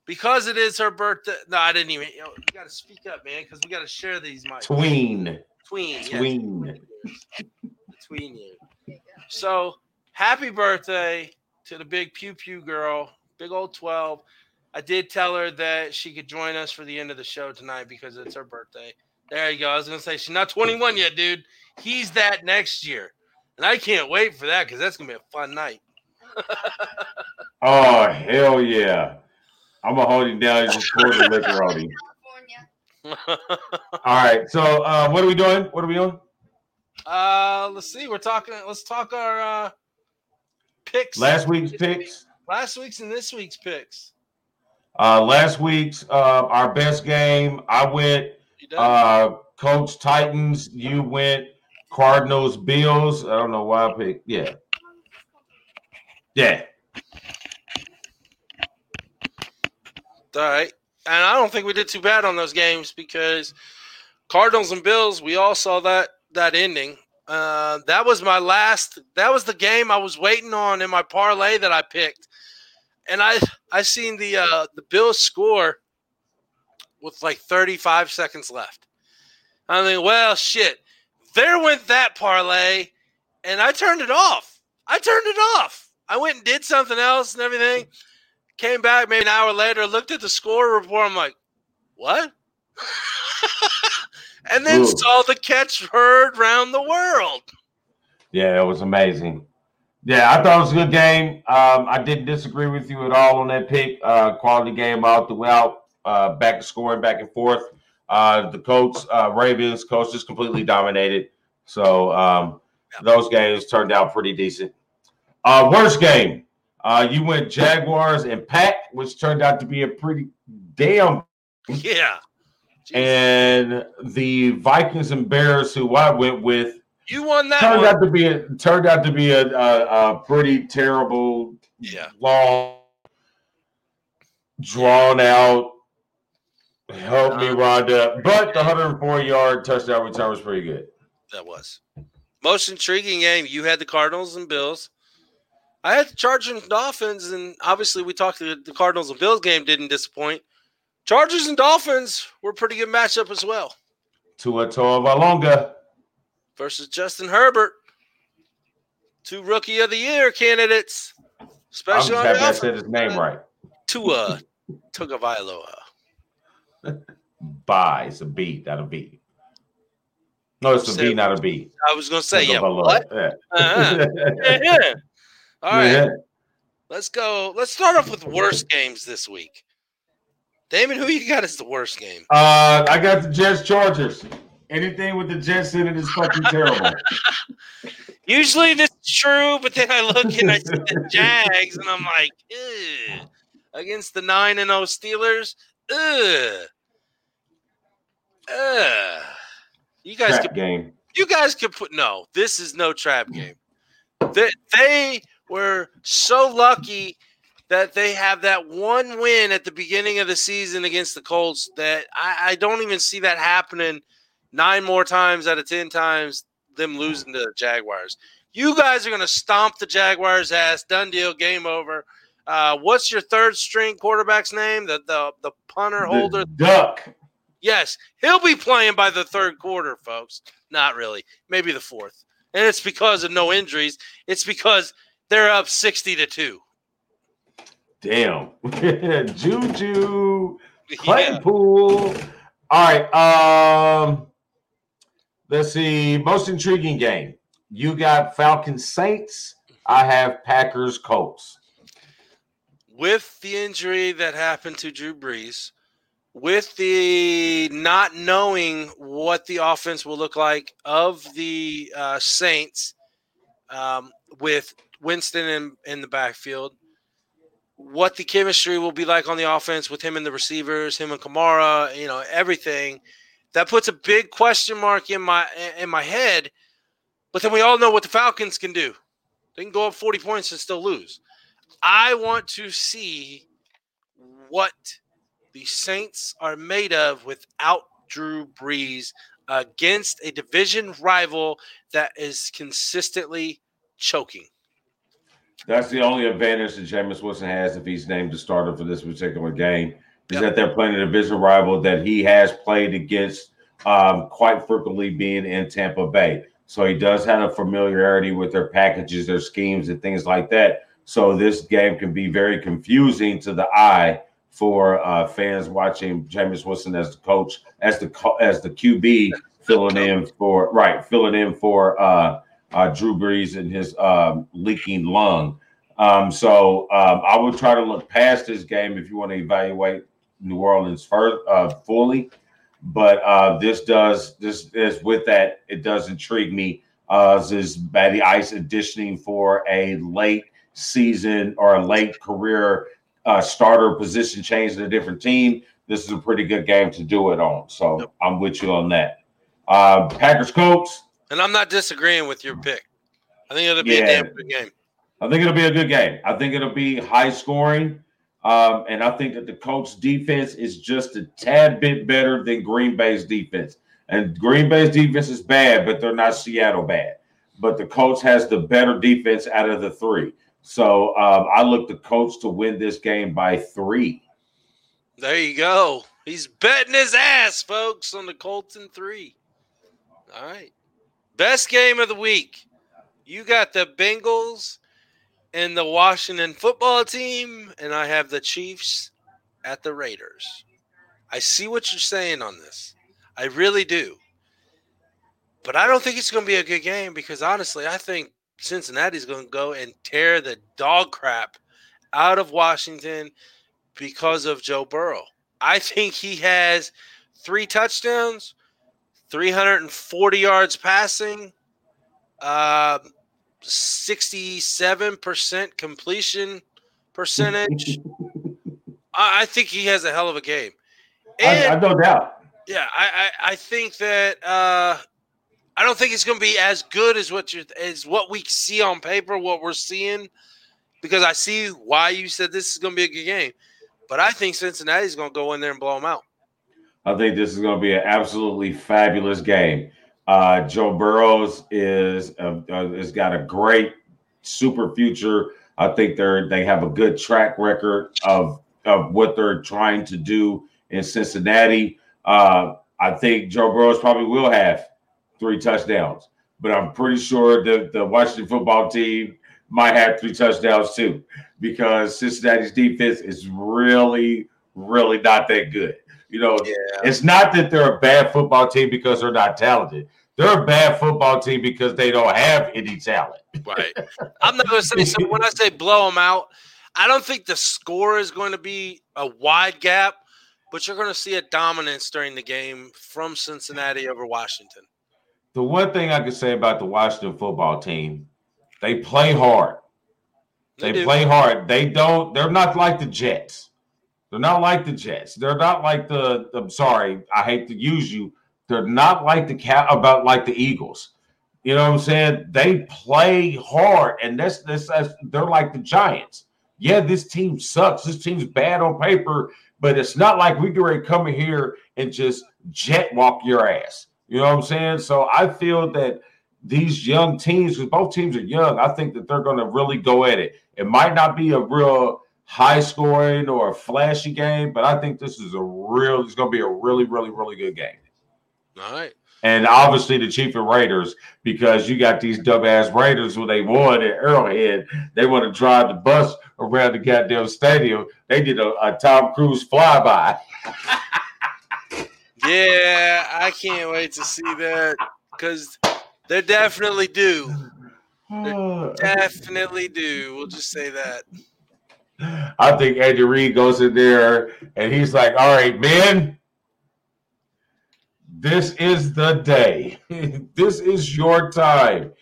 Because it is her birthday. No, I didn't even. You, know, you got to speak up, man, because we got to share these mics. Tween. Tween, yes. Tween. Between you. So happy birthday to the big pew pew girl, big old 12. I did tell her that she could join us for the end of the show tonight because it's her birthday. There you go. I was gonna say she's not 21 yet, dude. He's that next year, and I can't wait for that because that's gonna be a fun night. Oh hell yeah! I'm gonna hold him down and just pour the liquor on him. All right. So uh, what are we doing? What are we doing? uh, let's see. We're talking. Let's talk our uh picks. Last week's picks. last week's and this week's picks. Uh, last week's uh, our best game. I went You done? Uh, Colts Titans. You went Cardinals Bills. I don't know why I picked. Yeah. Yeah. All right. And I don't think we did too bad on those games because Cardinals and Bills, we all saw that that ending. Uh, that was my last that was the game I was waiting on in my parlay that I picked. And I I seen the uh the Bills score with like 35 seconds left. I mean, well shit. There went that parlay and I turned it off. I turned it off. I went and did something else and everything. Came back maybe an hour later, looked at the score report. I'm like, what? and then Ooh. saw the catch heard round the world. Yeah, it was amazing. Yeah, I thought it was a good game. Um, I didn't disagree with you at all on that pick. Uh, quality game all throughout, uh, back scoring back and forth. Uh, the Colts, uh, Ravens, Colts just completely dominated. So um, those games turned out pretty decent. Uh, worst game, uh, you went Jaguars and Pack, which turned out to be a pretty damn. Yeah. And the Vikings and Bears, who I went with, You won that turned one. out to be a turned out to be a, a, a pretty terrible, Yeah. long, drawn out. Help me, Rhonda. But the 104 yard touchdown return was pretty good. That was. Most intriguing game. You had the Cardinals and Bills. I had the Chargers and Dolphins, and obviously we talked the, the Cardinals and Bills game didn't disappoint. Chargers and Dolphins were a pretty good matchup as well. Tua Tagovailoa. versus Justin Herbert. Two rookie of the year candidates. I'm just happy I said his name right. Tua Tagovailoa. Bye. It's a B, not a B. No, it's a Say- B, not a B. I was going to say, yeah, Tagovailoa. what? Yeah. Uh-huh. Yeah, yeah. All right, Yeah. let's go. Let's start off with worst games this week. Damon, who you got as the worst game? Uh, I got the Jets Chargers. Anything with the Jets in it is fucking terrible. Usually this is true, but then I look and I see the Jags, and I'm like, Ugh. against the nine and zero Steelers. Ugh. Ugh. You guys Crap could game. you guys could put no. This is no trap game. They, they were so lucky that they have that one win at the beginning of the season against the Colts that I, I don't even see that happening nine more times out of ten times them losing to the Jaguars. You guys are going to stomp the Jaguars' ass. Done deal. Game over. Uh, what's your third string quarterback's name? The the the punter holder. Duck. Yes, he'll be playing by the third quarter, folks. Not really. Maybe the fourth. And it's because of no injuries. It's because they're up 60 to 2. Damn. Juju. Yeah. Claypool. All right. Um, let's see. Most intriguing game. You got Falcons Saints. I have Packers Colts. With the injury that happened to Drew Brees, with the not knowing what the offense will look like of the uh, Saints, um, with Winston in, in the backfield, what the chemistry will be like on the offense with him and the receivers, him and Kamara, you know, everything. That puts a big question mark in my in my head. But then we all know what the Falcons can do. They can go up 40 points and still lose. I want to see what the Saints are made of without Drew Brees against a division rival that is consistently choking. That's the only advantage that Jameis Winston has if he's named the starter for this particular game. Is Yep. that they're playing a division rival that he has played against um, quite frequently being in Tampa Bay. So he does have a familiarity with their packages, their schemes, and things like that. So this game can be very confusing to the eye for uh, fans watching Jameis Winston as the coach, as the as the QB filling in for right, filling in for uh, uh, Drew Brees and his um, leaking lung. Um, so um, I would try to look past this game if you want to evaluate New Orleans first, uh, fully. But uh, this does this is with that it does intrigue me. Uh, this Matty Ice auditioning for a late season or a late career uh, starter position change in a different team. This is a pretty good game to do it on. So Yep. I'm with you on that. Uh, Packers Colts. And I'm not disagreeing with your pick. I think it'll be Yeah. a damn good game. I think it'll be a good game. I think it'll be high scoring. Um, and I think that the Colts defense is just a tad bit better than Green Bay's defense. And Green Bay's defense is bad, but they're not Seattle bad. But the Colts has the better defense out of the three. So um, I look the Colts to win this game by three. There you go. He's betting his ass, folks, on the Colts in three. All right. Best game of the week. You got the Bengals and the Washington football team, and I have the Chiefs at the Raiders. I see what you're saying on this. I really do. But I don't think it's going to be a good game because honestly, I think Cincinnati's going to go and tear the dog crap out of Washington because of Joe Burrow. I think he has three touchdowns, 340 yards passing, uh, 67% completion percentage. I, I think he has a hell of a game. I, And I no doubt. yeah, I, I, I think that uh, I don't think it's going to be as good as what you as what we see on paper, what we're seeing, because I see why you said this is going to be a good game. But I think Cincinnati's going to go in there and blow them out. I think this is going to be an absolutely fabulous game. Uh, Joe Burrows is uh, uh, has got a great super future. I think they're they have a good track record of of what they're trying to do in Cincinnati. Uh, I think Joe Burrows probably will have three touchdowns, but I'm pretty sure the the Washington football team might have three touchdowns too, because Cincinnati's defense is really, really not that good. You know, Yeah. it's not that they're a bad football team because they're not talented. They're a bad football team because they don't have any talent. Right. I'm not going to say so. When I say blow them out, I don't think the score is going to be a wide gap, but you're going to see a dominance during the game from Cincinnati over Washington. The one thing I can say about the Washington football team, they play hard. They, do. play hard. They don't, they're not like the Jets. They're not like the Jets. They're not like the, I'm sorry, I hate to use you. They're not like the cat about like the Eagles. You know what I'm saying? They play hard, and that's that's, that's they're like the Giants. Yeah, this team sucks. This team's bad on paper, but it's not like we can come in here and just jet walk your ass. You know what I'm saying? So I feel that these young teams, because both teams are young, I think that they're going to really go at it. It might not be a real high scoring or a flashy game, but I think this is a real, it's going to be a really, really, really good game. All right. And obviously the Chief and Raiders, because you got these dumbass Raiders when they won at Arrowhead, they want to drive the bus around the goddamn stadium. They did a, a Tom Cruise flyby. Yeah, I can't wait to see that because they're definitely do. Definitely do. We'll just say that. I think Andy Reid goes in there and he's like, "All right, men, this is the day. this is your time.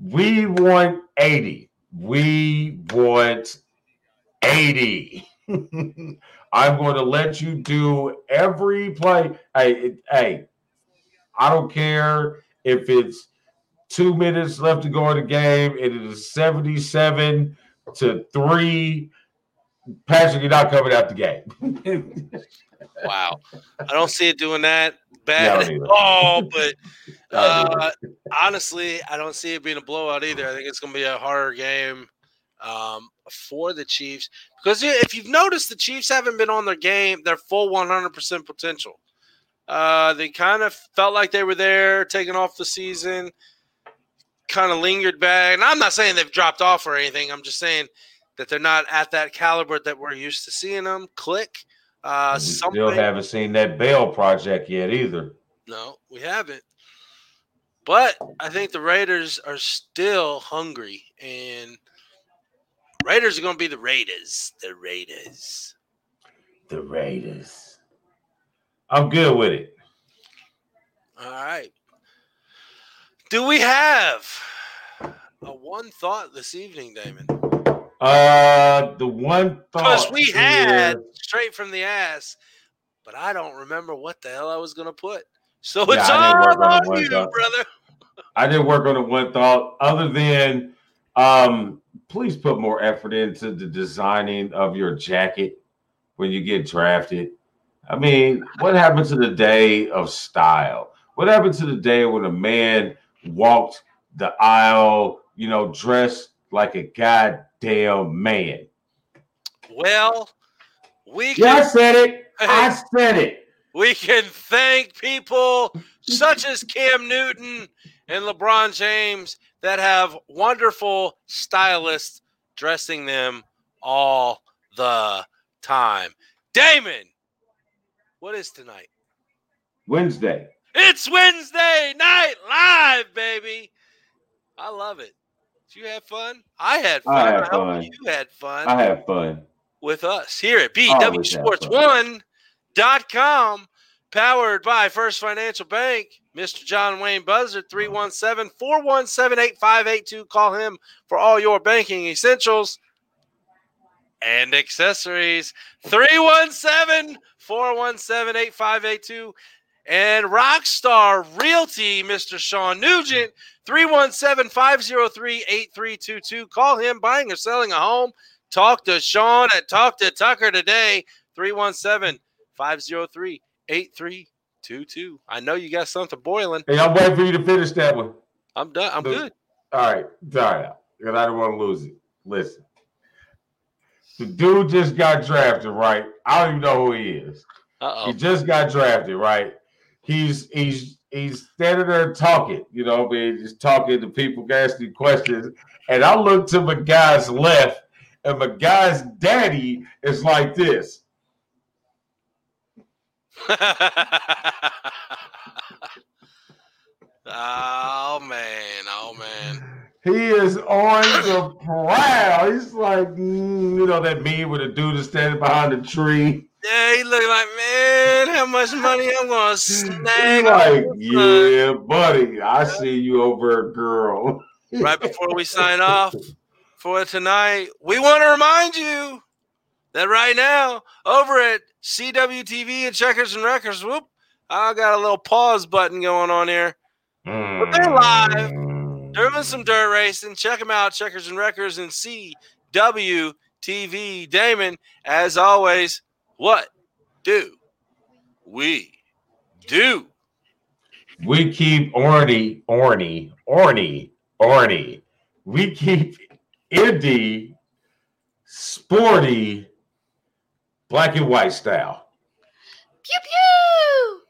We want 80. We want 80. I'm going to let you do every play. Hey, it- hey, I don't care if it's two minutes left to go in the game. It is 77 to three. Patrick, you're not coming out the game. Wow. I don't see it doing that bad don't at all, but uh, honestly, I don't see it being a blowout either. I think it's going to be a harder game um, for the Chiefs because if you've noticed, the Chiefs haven't been on their game, their full 100% potential. Uh, they kind of felt like they were there, taking off the season, kind of lingered back. And I'm not saying they've dropped off or anything. I'm just saying that they're not at that caliber that we're used to seeing them. Click. Uh, we something. still haven't seen that Bell project yet either. No, we haven't. But I think the Raiders are still hungry, and Raiders are going to be the Raiders. The Raiders. The Raiders. I'm good with it. All right. Do we have a one thought this evening, Damon? Uh, the one Because thought we had is- straight from the ass, but I don't remember what the hell I was going to put. So Yeah, it's all on on you, thought. brother. I didn't work on the one thought other than um please put more effort into the designing of your jacket when you get drafted. I mean, what happened to the day of style? What happened to the day when a man walked the aisle, you know, dressed like a goddamn man? Well, we Yeah, I can, said it. I said it. we can thank people such as Cam Newton and LeBron James that have wonderful stylists dressing them all the time. Damon, what is tonight? Wednesday. It's Wednesday night live, baby. I love it. Did you have fun? I had fun. I had fun. You had fun I have fun. with us here at Always have BWSports1.com, powered by First Financial Bank. Mr. John Wayne Buzzard, 317 417 8582. Call him for all your banking essentials and accessories. 317 417 8582. And Rockstar Realty, Mr. Sean Nugent, 317 503 8322. Call him buying or selling a home. Talk to Sean at Talk to Tucker today, 317 503 8322. I know you got something boiling. Hey, I'm waiting for you to finish that one. I'm done. I'm The- good. All right, sorry, because I don't want to lose it. Listen, the dude just got drafted, right? I don't even know who he is. Uh He just got drafted, right? He's he's he's standing there talking, you know, I mean, just talking to people, asking questions. And I look to my guy's left, and my guy's daddy is like this. Oh man, oh man. He is on the prowl. He's like, mm, you know, that meme with the dude standing behind the tree. Yeah, he looking like man, how much money I'm gonna snag like, off this, son?" yeah, buddy, I see you over a girl. right before we sign off for tonight, we want to remind you that right now over at CWTV and Checkers and Records, whoop, I got a little pause button going on here. But they're live Mm. doing some dirt racing. Check them out, Checkers and Records and CWTV. Damon, as always, what do we do? We keep Orny, Orny, Orny, Orny. We keep indie, sporty, black and white style. Pew pew.